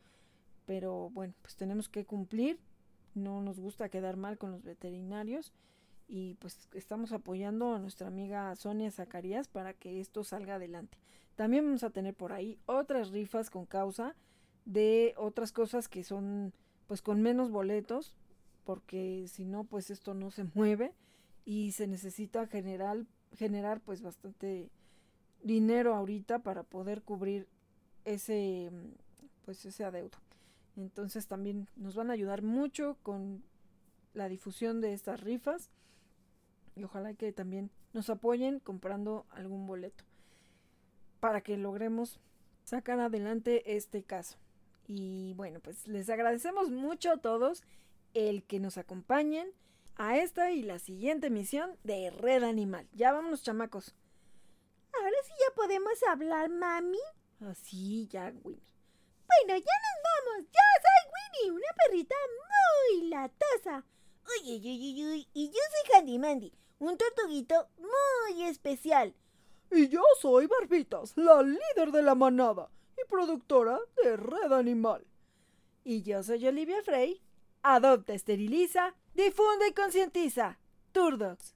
Pero bueno, pues tenemos que cumplir, no nos gusta quedar mal con los veterinarios y pues estamos apoyando a nuestra amiga Sonia Zacarías para que esto salga adelante. También vamos a tener por ahí otras rifas con causa de otras cosas que son pues con menos boletos porque si no, pues esto no se mueve y se necesita generar, generar pues bastante dinero ahorita para poder cubrir ese, pues ese adeudo. Entonces también nos van a ayudar mucho con la difusión de estas rifas y ojalá que también nos apoyen comprando algún boleto para que logremos sacar adelante este caso. Y bueno, pues les agradecemos mucho a todos el que nos acompañen a esta y la siguiente emisión de Red Animal. Ya vámonos, chamacos. Ahora sí ya podemos hablar, mami. Así, ya, Winnie. Bueno, ya nos vamos. Yo soy Winnie, una perrita muy latosa. Uy, uy, uy, uy, Y yo soy Handy Mandy, un tortuguito muy especial. Y yo soy Barbitas, la líder de la manada y productora de Red Animal. Y yo soy Olivia Frey, Adopta, esteriliza, difunde y concientiza. Turdocs.